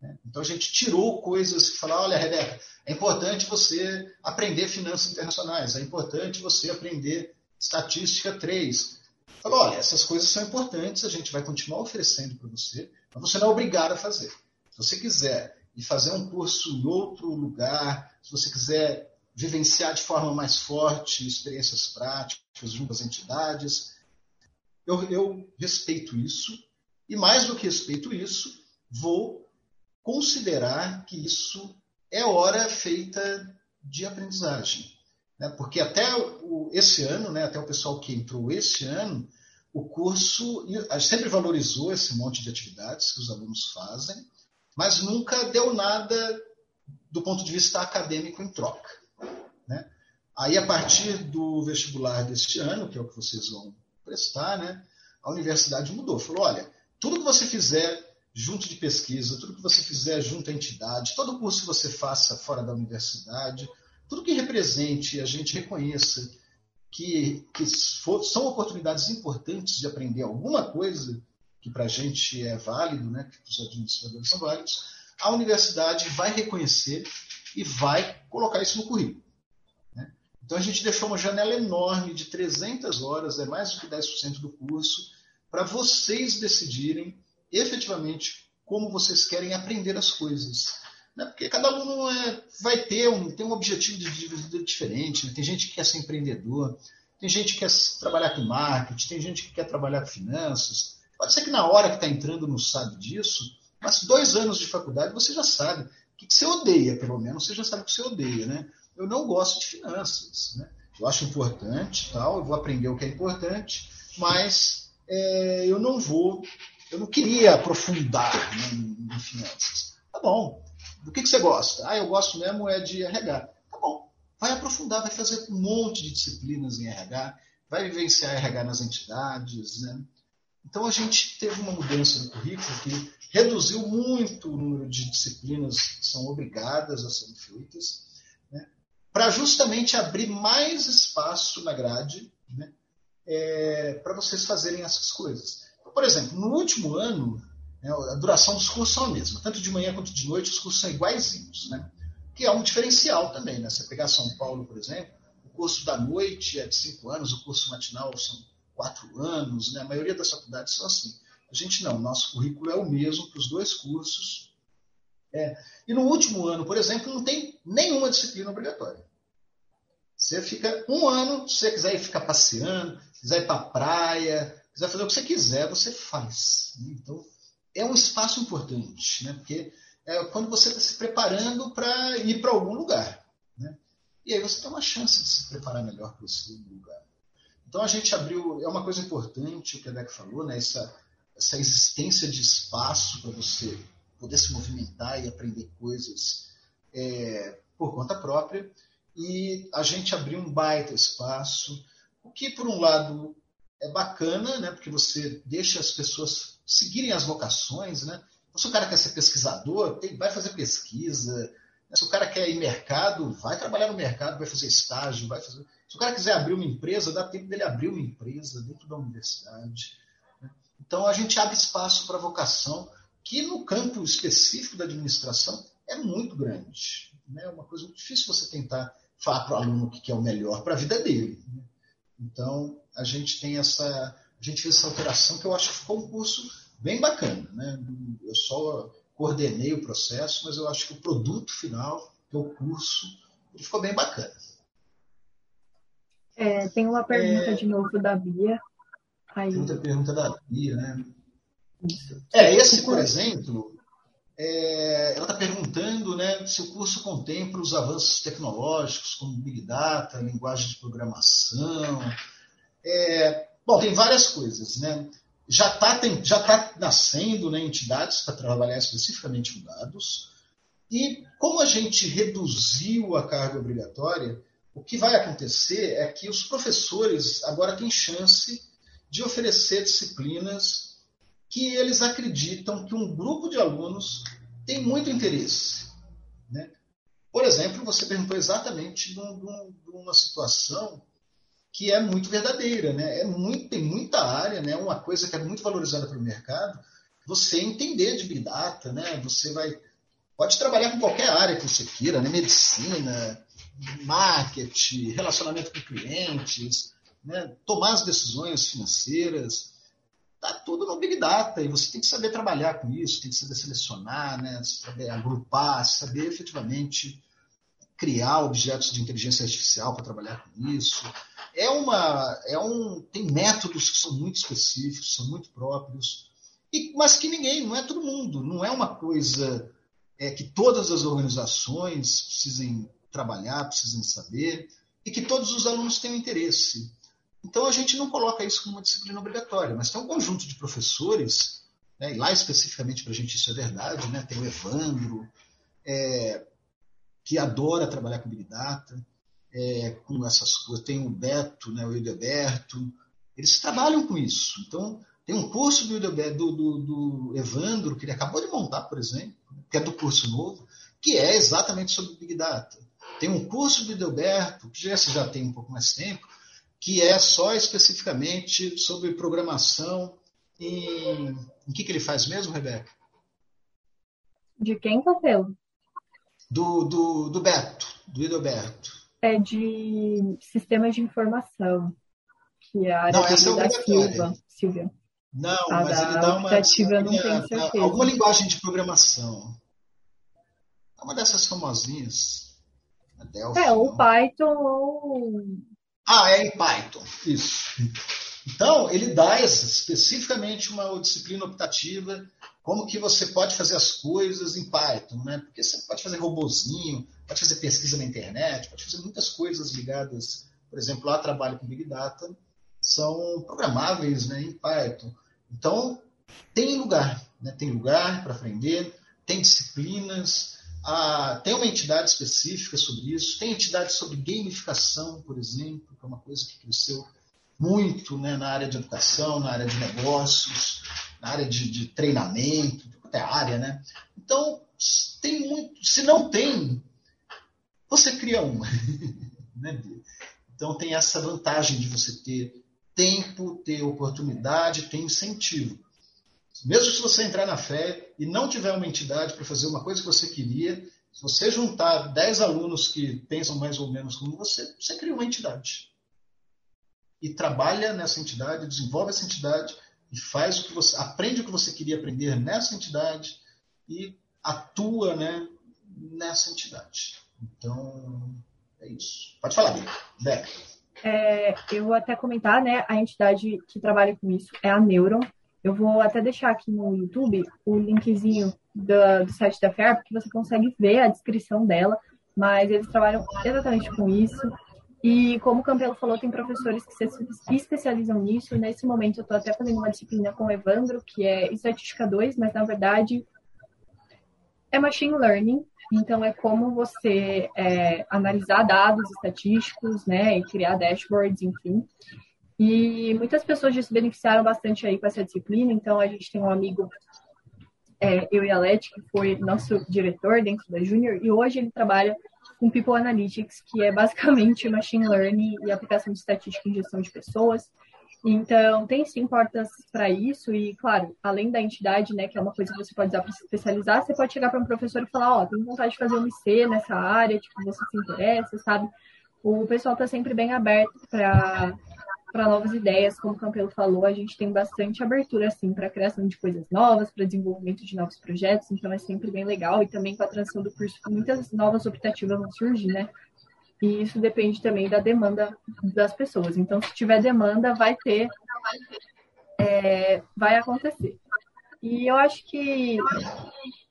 B: Né? Então a gente tirou coisas que falaram, olha, Rebeca, é importante você aprender finanças internacionais, é importante você aprender estatística 3. Falou, olha, essas coisas são importantes, a gente vai continuar oferecendo para você, mas você não é obrigado a fazer. Se você quiser ir fazer um curso em outro lugar, se você quiser vivenciar de forma mais forte experiências práticas junto às entidades, eu, eu respeito isso. E mais do que respeito isso, vou considerar que isso é hora feita de aprendizagem. Né? Porque até o, esse ano, né, até o pessoal que entrou esse ano, o curso sempre valorizou esse monte de atividades que os alunos fazem, mas nunca deu nada do ponto de vista acadêmico em troca. Né? Aí, a partir do vestibular deste ano, que é o que vocês vão prestar, né, a universidade mudou. Falou: olha, tudo que você fizer junto de pesquisa, tudo que você fizer junto à entidade, todo curso que você faça fora da universidade, tudo que represente, a gente reconheça que, que for, são oportunidades importantes de aprender alguma coisa que para a gente é válido, né, que os administradores são válidos, a universidade vai reconhecer e vai colocar isso no currículo. Então a gente deixou uma janela enorme de 300 horas, é mais do que 10% do curso, para vocês decidirem efetivamente como vocês querem aprender as coisas. Né? Porque cada aluno é, vai ter um, tem um objetivo de vida diferente. Né? Tem gente que quer ser empreendedor, tem gente que quer trabalhar com marketing, tem gente que quer trabalhar com finanças. Pode ser que na hora que está entrando não sabe disso, mas dois anos de faculdade você já sabe. O que, que você odeia, pelo menos, você já sabe o que você odeia. Né? Eu não gosto de finanças. Né? Eu acho importante, tal, eu vou aprender o que é importante, mas é, eu não vou eu não queria aprofundar né, em, finanças. Tá bom. Do que, que você gosta? Ah, eu gosto mesmo é de RH. Tá bom. Vai aprofundar, vai fazer um monte de disciplinas em RH, vai vivenciar RH nas entidades. Né? Então a gente teve uma mudança no currículo que reduziu muito o número de disciplinas que são obrigadas a serem feitas? Para justamente abrir mais espaço na grade né? é, para vocês fazerem essas coisas. Por exemplo, no último ano, né, a duração dos cursos são a mesma. Tanto de manhã quanto de noite, os cursos são iguaizinhos. Né? Que é um diferencial também. Né? Você pegar São Paulo, por exemplo, o curso da noite é de cinco anos, o curso matinal são quatro anos. Né? A maioria das faculdades são assim. A gente não, nosso currículo é o mesmo para os dois cursos. É. E no último ano, por exemplo, não tem nenhuma disciplina obrigatória. Você fica um ano, se você quiser ir ficar passeando, quiser ir para a praia, quiser fazer o que você quiser, você faz. Né? Então, é um espaço importante, né? porque é quando você está se preparando para ir para algum lugar. Né? E aí você tem uma chance de se preparar melhor para esse lugar. Então, a gente abriu, é uma coisa importante o que a Deck falou, né? essa, essa existência de espaço para você poder se movimentar e aprender coisas é, por conta própria. E a gente abriu um baita espaço, o que, por um lado, é bacana, né? Porque você deixa as pessoas seguirem as vocações, né? Então, se o cara quer ser pesquisador, vai fazer pesquisa. Se o cara quer ir mercado, vai trabalhar no mercado, vai fazer estágio, vai fazer. Se o cara quiser abrir uma empresa, dá tempo dele abrir uma empresa dentro da universidade. Né? Então a gente abre espaço para vocação, que no campo específico da administração é muito grande. Né? É uma coisa muito difícil você tentar falar para o aluno o que é o melhor para a vida dele. Né? Então, a gente tem essa. A gente fez essa alteração que eu acho que ficou um curso bem bacana. Né? Eu só coordenei o processo, mas eu acho que o produto final, que é o curso, ele ficou bem bacana.
A: É, tem uma pergunta é... de novo da Bia.
B: Aí... Tem outra pergunta da Bia, né? É, esse, por exemplo, é, ela está perguntando né, se o curso contempla os avanços tecnológicos, como Big Data, linguagem de programação. É, bom, tem várias coisas. Né? Já está já tá nascendo né, entidades para trabalhar especificamente com dados. E como a gente reduziu a carga obrigatória, o que vai acontecer é que os professores agora têm chance de oferecer disciplinas que eles acreditam que um grupo de alunos tem muito interesse. Né? Por exemplo, você perguntou exatamente de, uma situação que é muito verdadeira, né? É muito, tem muita área, né? Uma coisa que é muito valorizada pelo mercado, você entender de big data, né? Você vai pode trabalhar com qualquer área que você queira, né? Medicina, marketing, relacionamento com clientes, né? tomar as decisões financeiras, está tudo no Big Data e você tem que saber trabalhar com isso, tem que saber selecionar, né, saber agrupar, saber efetivamente criar objetos de inteligência artificial para trabalhar com isso. É uma, é um, tem métodos que são muito específicos, são muito próprios, e, mas que ninguém, não é todo mundo, não é uma coisa é, que todas as organizações precisem trabalhar, precisem saber, e que todos os alunos tenham interesse. Então a gente não coloca isso como uma disciplina obrigatória, mas tem um conjunto de professores, né, e lá especificamente para a gente isso é verdade, né, tem o Evandro, é, que adora trabalhar com Big Data, é, com essas coisas, tem o Beto, né, o Hildeberto, eles trabalham com isso. Então tem um curso do, do, do, do Evandro, que ele acabou de montar, por exemplo, que é do curso novo, que é exatamente sobre Big Data. Tem um curso do Hildeberto, que já, já tem um pouco mais tempo, que é só especificamente sobre programação em... Em que, que ele faz mesmo, Rebeca?
A: De quem, Capelo?
B: Do, do, do Beto, do Idoberto.
A: É de sistemas de informação, que é a área Não, essa é da Silva, Silvia.
B: Não, a mas ele dá uma. Não alguma linguagem de programação. É uma dessas famosinhas.
A: Delphi, é, ou Python ou
B: ah, é em Python. Isso. Então, ele dá especificamente uma disciplina optativa, como que você pode fazer as coisas em Python, né? Porque você pode fazer robozinho, pode fazer pesquisa na internet, pode fazer muitas coisas ligadas, por exemplo, lá trabalho com Big Data, são programáveis né, em Python. Então, tem lugar, né? tem lugar para aprender, tem disciplinas, ah, tem uma entidade específica sobre isso, tem entidade sobre gamificação, por exemplo, que é uma coisa que cresceu muito né, na área de educação, na área de negócios, na área de, de treinamento, até área, né? Então, tem muito. Se não tem, você cria uma. né? Então tem essa vantagem de você ter tempo, ter oportunidade, ter incentivo. Mesmo se você entrar na fé e não tiver uma entidade para fazer uma coisa que você queria, se você juntar 10 alunos que pensam mais ou menos como você, você cria uma entidade. E trabalha nessa entidade, desenvolve essa entidade e faz o que você aprende o que você queria aprender nessa entidade e atua, né, nessa entidade. Então, é isso. Pode falar, Beca.
A: É, eu vou até comentar, né, a entidade que trabalha com isso é a Neuron, eu vou até deixar aqui no YouTube o linkzinho do, do site da FEAR, porque você consegue ver a descrição dela, mas eles trabalham exatamente com isso. E como o Campelo falou, tem professores que se especializam nisso. Nesse momento, eu estou até fazendo uma disciplina com o Evandro, que é Estatística 2, mas na verdade é Machine Learning. Então, é como você é, analisar dados estatísticos, né, e criar dashboards, enfim. E muitas pessoas já se beneficiaram bastante aí com essa disciplina. Então, a gente tem um amigo, é, eu e a Leti, que foi nosso diretor dentro da Junior, e hoje ele trabalha com People Analytics, que é basicamente Machine Learning e aplicação de estatística em gestão de pessoas. Então, tem sim portas para isso, e claro, além da entidade, né, que é uma coisa que você pode usar para se especializar, você pode chegar para um professor e falar: Ó, oh, tenho vontade de fazer um IC nessa área, tipo, você se interessa, sabe? O pessoal está sempre bem aberto para para novas ideias, como o Campelo falou, a gente tem bastante abertura assim para criação de coisas novas, para desenvolvimento de novos projetos, então é sempre bem legal e também com a transição do curso muitas novas optativas vão surgir, né? E isso depende também da demanda das pessoas. Então, se tiver demanda, vai ter, é, vai acontecer. E eu acho que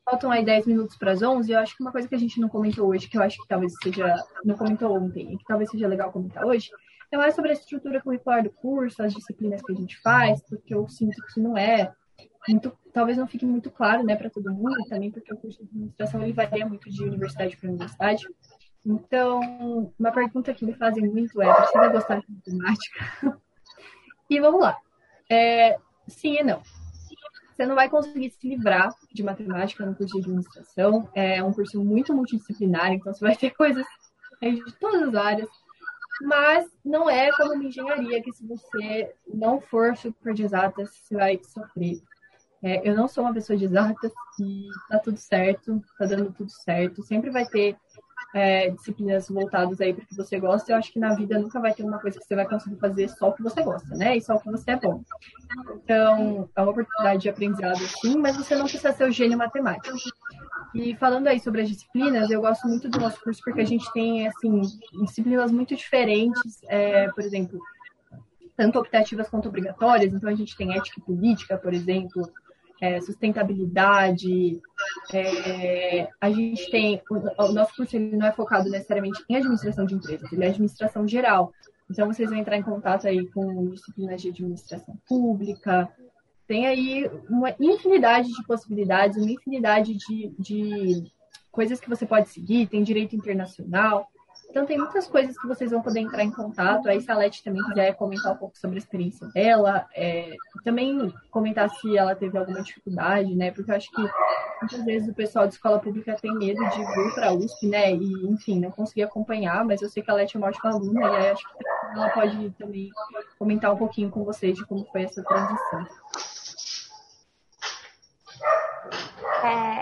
A: faltam aí 10 minutos para as 11. Eu acho que uma coisa que a gente não comentou hoje, que eu acho que talvez seja, não comentou ontem, e que talvez seja legal comentar hoje, é mais sobre a estrutura curricular do curso, as disciplinas que a gente faz, porque eu sinto que não é muito, talvez não fique muito claro, né, para todo mundo, também porque o curso de administração ele varia muito de universidade para universidade. Então, uma pergunta que me fazem muito é: precisa gostar de matemática? e vamos lá. É, sim e não. Você não vai conseguir se livrar de matemática no curso de administração. É um curso muito multidisciplinar, então você vai ter coisas de todas as áreas mas não é como uma engenharia que se você não for super de exatas, você vai sofrer. É, eu não sou uma pessoa de exatas e tá tudo certo, tá dando tudo certo. Sempre vai ter é, disciplinas voltadas aí para que você gosta, eu acho que na vida nunca vai ter uma coisa que você vai conseguir fazer só o que você gosta, né? E só o que você é bom. Então, é uma oportunidade de aprendizado, sim, mas você não precisa ser o gênio matemático. E falando aí sobre as disciplinas, eu gosto muito do nosso curso porque a gente tem, assim, disciplinas muito diferentes, é, por exemplo, tanto optativas quanto obrigatórias. Então, a gente tem ética e política, por exemplo, é, sustentabilidade. É, a gente tem. O, o, nosso curso ele não é focado necessariamente em administração de empresas, ele é administração geral. Então, vocês vão entrar em contato aí com disciplinas de administração pública. Tem aí uma infinidade de possibilidades, uma infinidade de, de coisas que você pode seguir. Tem direito internacional. Então, tem muitas coisas que vocês vão poder entrar em contato. Aí, se a Leti também quiser comentar um pouco sobre a experiência dela, é, também comentar se ela teve alguma dificuldade, né? Porque eu acho que muitas vezes o pessoal de escola pública tem medo de vir para a USP, né? E, enfim, não conseguir acompanhar, mas eu sei que a Leti é uma ótima aluna e acho que ela pode também comentar um pouquinho com vocês de como foi essa transição.
C: É,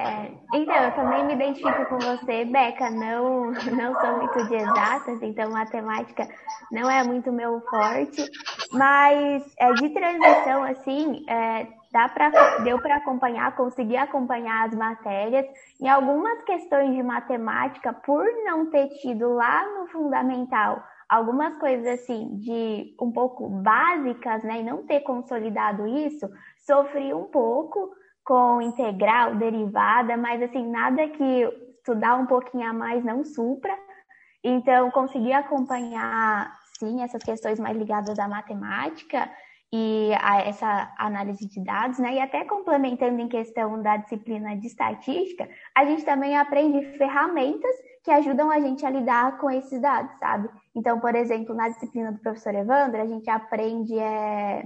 C: então, eu também me identifico com você, Beca. Não, não sou muito de exatas, então matemática não é muito meu forte. Mas é, de transição, assim, é, dá pra, deu para acompanhar, conseguir acompanhar as matérias. Em algumas questões de matemática, por não ter tido lá no fundamental algumas coisas assim de um pouco básicas, né, e não ter consolidado isso, sofri um pouco com integral, derivada, mas assim, nada que estudar um pouquinho a mais não supra. Então, consegui acompanhar, sim, essas questões mais ligadas à matemática e a essa análise de dados, né? E até complementando em questão da disciplina de estatística, a gente também aprende ferramentas que ajudam a gente a lidar com esses dados, sabe? Então, por exemplo, na disciplina do professor Evandro, a gente aprende é,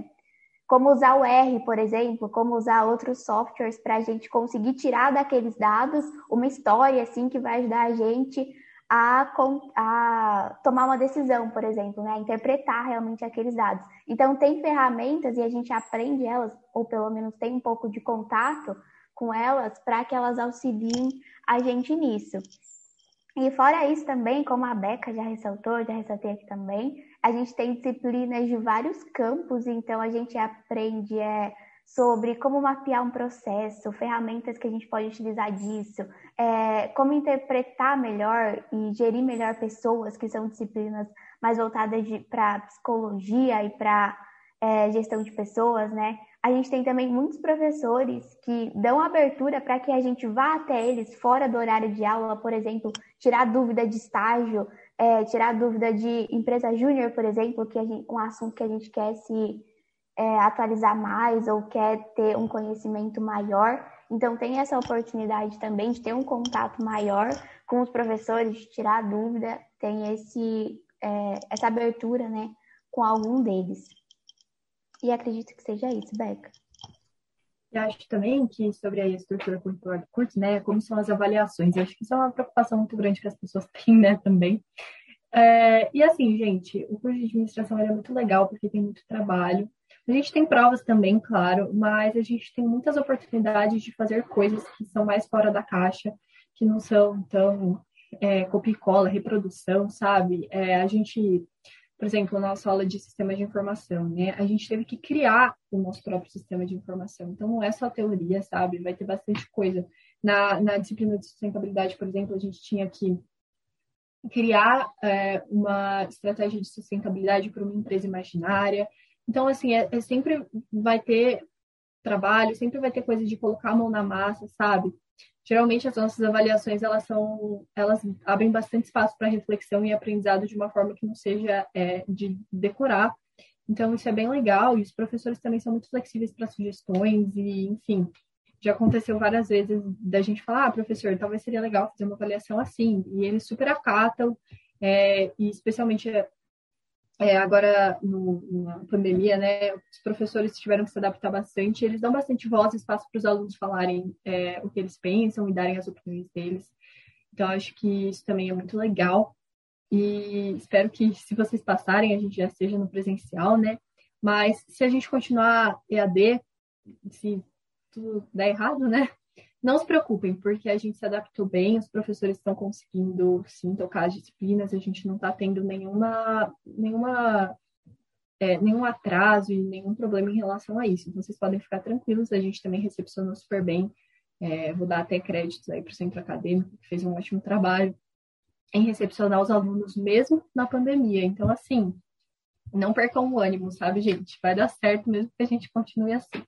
C: como usar o R, por exemplo, como usar outros softwares para a gente conseguir tirar daqueles dados uma história assim que vai ajudar a gente a, a tomar uma decisão, por exemplo, né? interpretar realmente aqueles dados. Então tem ferramentas e a gente aprende elas, ou pelo menos tem um pouco de contato com elas para que elas auxiliem a gente nisso. E fora isso também, como a Beca já ressaltou, já ressaltei aqui também, a gente tem disciplinas de vários campos, então a gente aprende é, sobre como mapear um processo, ferramentas que a gente pode utilizar disso, é, como interpretar melhor e gerir melhor pessoas, que são disciplinas mais voltadas para psicologia e para é, gestão de pessoas, né? A gente tem também muitos professores que dão abertura para que a gente vá até eles fora do horário de aula, por exemplo, tirar dúvida de estágio, é, tirar dúvida de empresa júnior, por exemplo, que gente, um assunto que a gente quer se é, atualizar mais ou quer ter um conhecimento maior. Então, tem essa oportunidade também de ter um contato maior com os professores, de tirar dúvida, tem esse, é, essa abertura né, com algum deles. E acredito que seja isso, Beca.
A: Eu acho também que sobre a estrutura curricular do curso, né, como são as avaliações, acho que isso é uma preocupação muito grande que as pessoas têm, né, também. É, e assim, gente, o curso de administração é muito legal porque tem muito trabalho. A gente tem provas também, claro, mas a gente tem muitas oportunidades de fazer coisas que são mais fora da caixa, que não são tão é, copia e cola, reprodução, sabe? É, a gente por exemplo, na nossa aula de sistema de informação, né? A gente teve que criar o nosso próprio sistema de informação. Então, não é só teoria, sabe? Vai ter bastante coisa. Na, na disciplina de sustentabilidade, por exemplo, a gente tinha que criar é, uma estratégia de sustentabilidade para uma empresa imaginária. Então, assim, é, é, sempre vai ter trabalho, sempre vai ter coisa de colocar a mão na massa, sabe? Geralmente as nossas avaliações elas são elas abrem bastante espaço para reflexão e aprendizado de uma forma que não seja é, de decorar. Então isso é bem legal e os professores também são muito flexíveis para sugestões e enfim já aconteceu várias vezes da gente falar ah, professor talvez seria legal fazer uma avaliação assim. E eles super acatam é, e especialmente é, agora no, na pandemia, né, os professores tiveram que se adaptar bastante, eles dão bastante voz e espaço para os alunos falarem é, o que eles pensam e darem as opiniões deles. Então, acho que isso também é muito legal. E espero que, se vocês passarem, a gente já esteja no presencial, né? Mas se a gente continuar EAD, se tudo der errado, né? Não se preocupem, porque a gente se adaptou bem, os professores estão conseguindo sim tocar as disciplinas, a gente não está tendo nenhuma, nenhuma, é, nenhum atraso e nenhum problema em relação a isso. Então vocês podem ficar tranquilos, a gente também recepcionou super bem. É, vou dar até créditos aí para o centro acadêmico, que fez um ótimo trabalho em recepcionar os alunos mesmo na pandemia. Então, assim, não percam o ânimo, sabe, gente? Vai dar certo mesmo que a gente continue assim.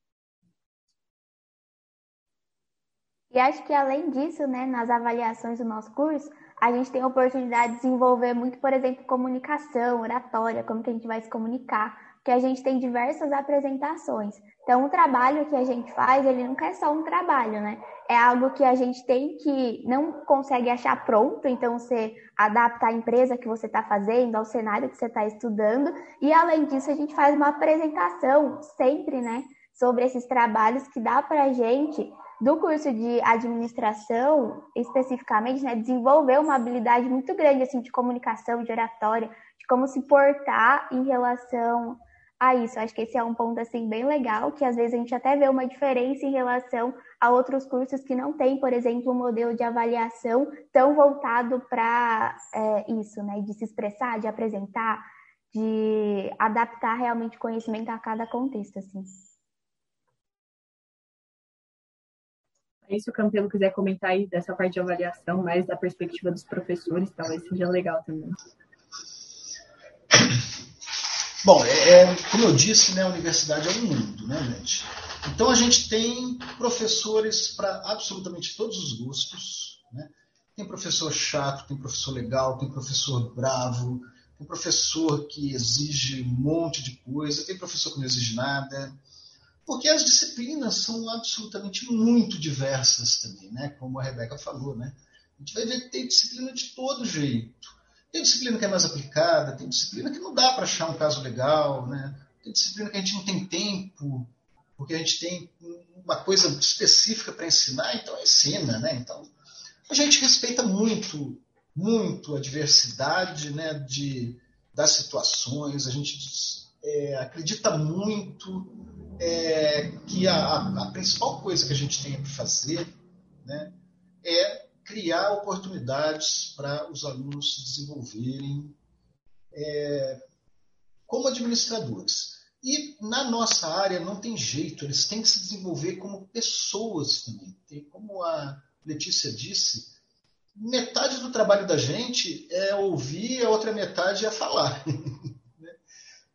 C: E acho que além disso, né, nas avaliações do nosso curso, a gente tem a oportunidade de desenvolver muito, por exemplo, comunicação, oratória, como que a gente vai se comunicar, porque a gente tem diversas apresentações. Então, o trabalho que a gente faz, ele nunca é só um trabalho, né? É algo que a gente tem que não consegue achar pronto, então você adapta à empresa que você está fazendo, ao cenário que você está estudando, e além disso, a gente faz uma apresentação sempre, né? Sobre esses trabalhos que dá para a gente do curso de administração, especificamente, né, desenvolver uma habilidade muito grande assim de comunicação, de oratória, de como se portar em relação a isso. Acho que esse é um ponto assim bem legal, que às vezes a gente até vê uma diferença em relação a outros cursos que não tem, por exemplo, um modelo de avaliação tão voltado para é, isso, né, de se expressar, de apresentar, de adaptar realmente conhecimento a cada contexto, assim.
A: Aí, se o Campelo quiser comentar aí dessa parte de avaliação, mais da perspectiva dos professores, talvez seja legal também.
B: Bom, é, é, como eu disse, né, a universidade é um mundo, né, gente? Então a gente tem professores para absolutamente todos os gostos. Né? Tem professor chato, tem professor legal, tem professor bravo, tem professor que exige um monte de coisa, tem professor que não exige nada. Porque as disciplinas são absolutamente muito diversas também, né? Como a Rebeca falou, né? A gente vai ver que tem disciplina de todo jeito. Tem disciplina que é mais aplicada, tem disciplina que não dá para achar um caso legal, né? Tem disciplina que a gente não tem tempo, porque a gente tem uma coisa específica para ensinar, então ensina, né? Então a gente respeita muito, muito a diversidade, né? De das situações, a gente é, acredita muito é, que a, a, principal coisa que a gente tem para fazer né, é criar oportunidades para os alunos se desenvolverem é, como administradores. E na nossa área não tem jeito, eles têm que se desenvolver como pessoas também. Tem, como a Letícia disse, metade do trabalho da gente é ouvir, a outra metade é falar.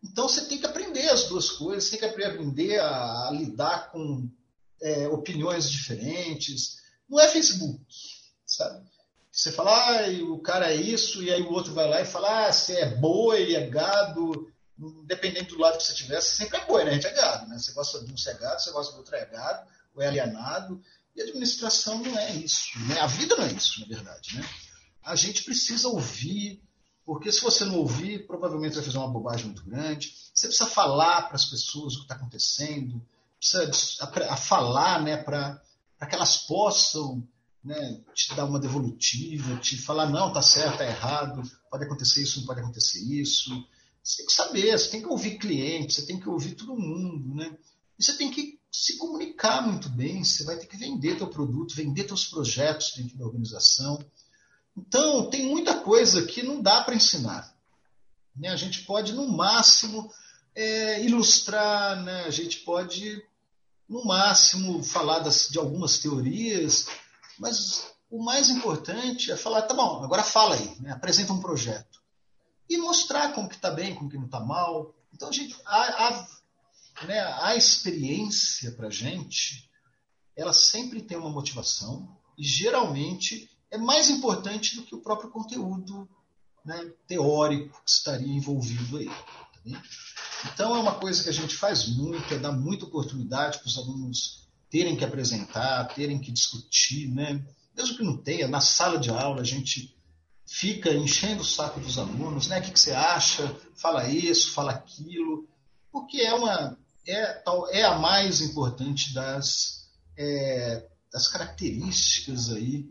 B: Então você tem que aprender as duas coisas, tem que aprender a, a lidar com é, opiniões diferentes. Não é Facebook, sabe? Você fala, ah, o cara é isso, e aí o outro vai lá e fala, ah, você é boi, é gado, independente do lado que você tiver, você sempre é boi, né? A gente é gado, né? Você gosta de um ser gado, você gosta do outro é gado, ou é alienado. E a administração não é isso, né? A vida não é isso, na verdade, né? A gente precisa ouvir, porque se você não ouvir, provavelmente vai fazer uma bobagem muito grande. Você precisa falar para as pessoas o que está acontecendo, precisa a, a falar né, para que elas possam né, te dar uma devolutiva, te falar, não, está certo, está errado, pode acontecer isso, não pode acontecer isso. Você tem que saber, você tem que ouvir cliente, você tem que ouvir todo mundo, né? E você tem que se comunicar muito bem, você vai ter que vender teu produto, vender teus projetos dentro da organização. Então, tem muita coisa que não dá para ensinar. Né? A gente pode, no máximo, é, ilustrar, né? a gente pode, no máximo, falar das, de algumas teorias, mas o mais importante é falar, tá bom, agora fala aí, né? apresenta um projeto. E mostrar como que está bem, como que não está mal. Então, a, gente, a, a, né, a experiência para a gente, ela sempre tem uma motivação, e geralmente é mais importante do que o próprio conteúdo né, teórico que estaria envolvido aí. Tá então, é uma coisa que a gente faz muito, é dar muita oportunidade para os alunos terem que apresentar, terem que discutir, né? mesmo que não tenha, na sala de aula a gente fica enchendo o saco dos alunos, né? O que, que você acha? Fala isso, fala aquilo, porque é uma é, é a mais importante das, é, das características aí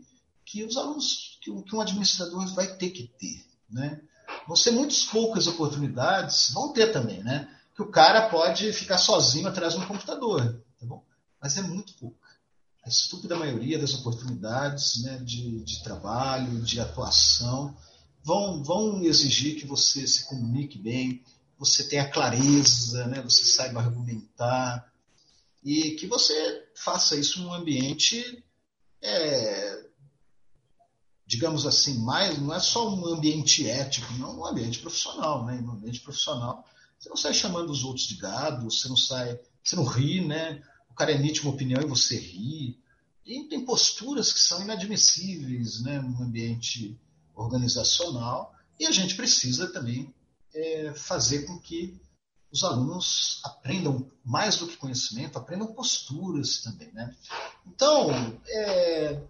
B: que os alunos, que um, administrador vai ter que ter, né? Vão ser muitas poucas oportunidades, vão ter também, né? Que o cara pode ficar sozinho atrás de um computador, tá bom? Mas é muito pouca. a estúpida maioria das oportunidades né, de, de trabalho, de atuação, vão, vão exigir que você se comunique bem, você tenha clareza, né, você saiba argumentar, e que você faça isso num ambiente, é, digamos assim, mais, não é só um ambiente ético, não, um ambiente profissional. Né? No ambiente profissional, você não sai chamando os outros de gado, você não sai, você não ri, né? o cara emite uma opinião e você ri. E tem posturas que são inadmissíveis né, no ambiente organizacional e a gente precisa também é, fazer com que os alunos aprendam mais do que conhecimento, aprendam posturas também, né? Então, é,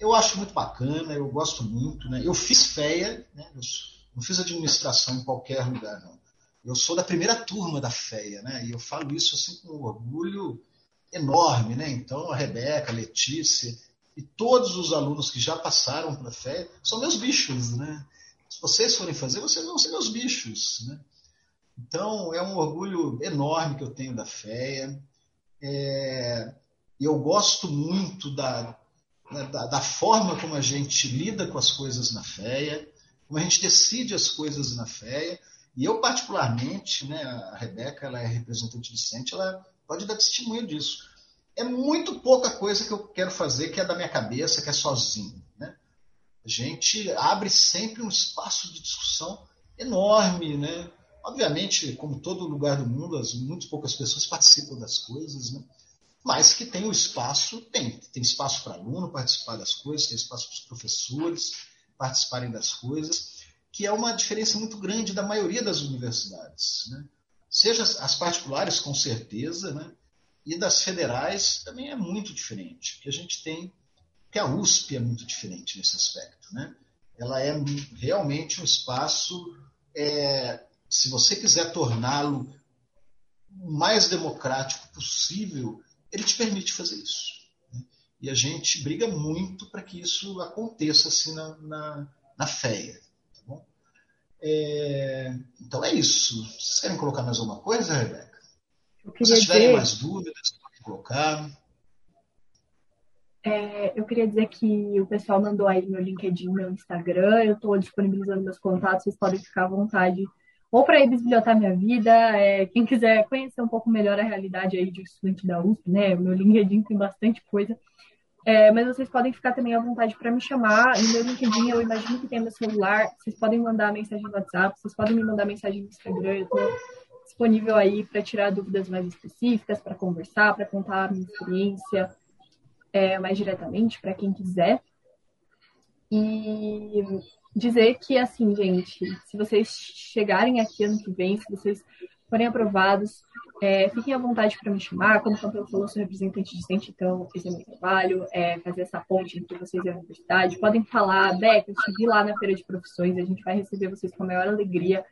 B: eu acho muito bacana, eu gosto muito, né? Eu fiz FEA, né? Eu não fiz administração em qualquer lugar, não. Eu sou da primeira turma da FEA, né? E eu falo isso assim com um orgulho enorme, né? Então, a Rebeca, a Letícia e todos os alunos que já passaram pela FEA são meus bichos, né? Se vocês forem fazer, vocês vão ser meus bichos, né? Então, é um orgulho enorme que eu tenho da FEA. É, eu gosto muito da, né, da, da, forma como a gente lida com as coisas na FEA, como a gente decide as coisas na FEA. E eu, particularmente, né, a Rebeca ela é representante docente, ela pode dar testemunho disso. É muito pouca coisa que eu quero fazer que é da minha cabeça, que é sozinho. Né? A gente abre sempre um espaço de discussão enorme, né? Obviamente, como todo lugar do mundo, as, muito poucas pessoas participam das coisas, né? Mas que tem o espaço, tem. Tem espaço para aluno participar das coisas, tem espaço para os professores participarem das coisas, que é uma diferença muito grande da maioria das universidades. Né? Seja as particulares, com certeza, né? e das federais também é muito diferente, porque a gente tem, que a USP é muito diferente nesse aspecto. Né? Ela é realmente um espaço é, se você quiser torná-lo o mais democrático possível, ele te permite fazer isso. Né? E a gente briga muito para que isso aconteça assim na, na, na FEA. Tá bom? É, então é isso. Vocês querem colocar mais alguma coisa, Rebeca? Se vocês tiverem dizer... mais dúvidas, podem colocar.
A: É, eu queria dizer que o pessoal mandou aí meu LinkedIn, meu Instagram, eu estou disponibilizando meus contatos, vocês podem ficar à vontade ou para ir bisbilhotar minha vida, é, quem quiser conhecer um pouco melhor a realidade aí de estudante da USP, né? O meu LinkedIn tem bastante coisa. É, mas vocês podem ficar também à vontade para me chamar. No meu LinkedIn, eu imagino que tem meu celular. Vocês podem mandar mensagem no WhatsApp, vocês podem me mandar mensagem no Instagram. Eu estou disponível aí para tirar dúvidas mais específicas, para conversar, para contar a minha experiência é, mais diretamente para quem quiser. E dizer que, assim, gente, se vocês chegarem aqui ano que vem, se vocês forem aprovados, é, fiquem à vontade para me chamar. Como o Campelo falou, sou representante discente, então esse é meu trabalho, é fazer essa ponte entre vocês e a universidade. Podem falar, Beca, eu estive lá na feira de profissões, a gente vai receber vocês com a maior alegria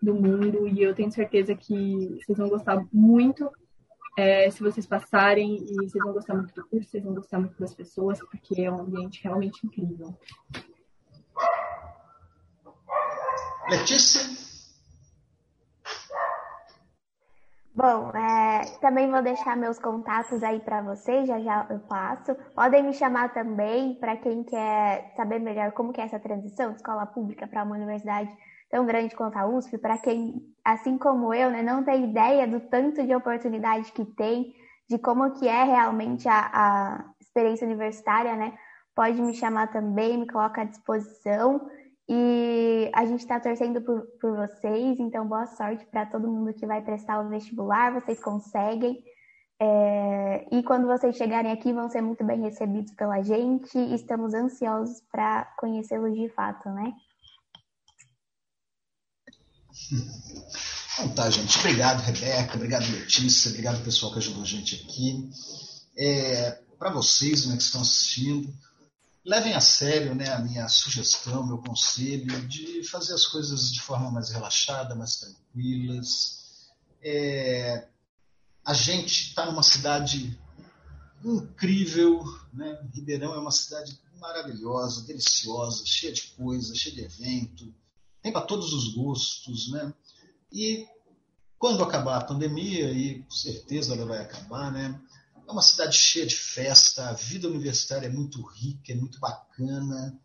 A: do mundo e eu tenho certeza que vocês vão gostar muito é, se vocês passarem e vocês vão gostar muito do curso, vocês vão gostar muito das pessoas, porque é um ambiente realmente incrível.
B: Letícia?
C: Bom, é, também vou deixar meus contatos aí para vocês, já já eu passo. Podem me chamar também para quem quer saber melhor como que é essa transição de escola pública para uma universidade tão grande quanto a USP, para quem, assim como eu, né, não tem ideia do tanto de oportunidade que tem, de como que é realmente a, a experiência universitária, né? Pode me chamar também, me coloca à disposição. E a gente está torcendo por, por vocês, então boa sorte para todo mundo que vai prestar o vestibular, vocês conseguem. É, e quando vocês chegarem aqui, vão ser muito bem recebidos pela gente. Estamos ansiosos para conhecê-los de fato, né?
B: Então tá, gente. Obrigado, Rebeca. Obrigado, Letícia. Obrigado, pessoal que ajudou a gente aqui. É, para vocês né, que estão assistindo, levem a sério né, a minha sugestão, meu conselho de fazer as coisas de forma mais relaxada, mais tranquilas. É, a gente está numa cidade incrível, né? Ribeirão é uma cidade maravilhosa, deliciosa, cheia de coisa, cheia de evento, tem para todos os gostos, né? E quando acabar a pandemia, e com certeza ela vai acabar, né? É uma cidade cheia de festa, a vida universitária é muito rica, é muito bacana.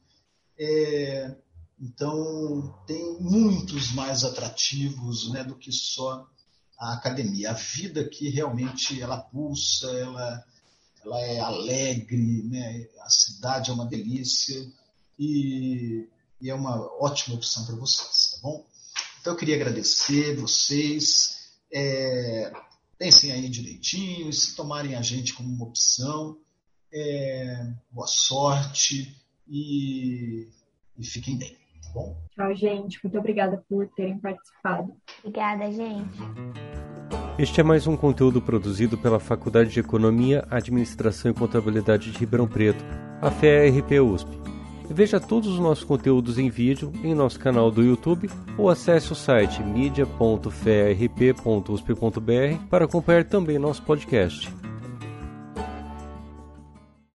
B: É, então, tem muitos mais atrativos né, do que só a academia. A vida aqui realmente ela pulsa, ela, ela é alegre, né? a cidade é uma delícia e, e é uma ótima opção para vocês, tá bom? Então, eu queria agradecer vocês. É, pensem aí direitinho, se tomarem a gente como uma opção, é, boa sorte e, e fiquem bem. Tá bom?
A: Tchau, gente. Muito obrigada por terem participado.
C: Obrigada, gente.
D: Este é mais um conteúdo produzido pela Faculdade de Economia, Administração e Contabilidade de Ribeirão Preto, a FEA-RP USP. Veja todos os nossos conteúdos em vídeo em nosso canal do YouTube ou acesse o site media.fearp.usp.br para acompanhar também nosso podcast.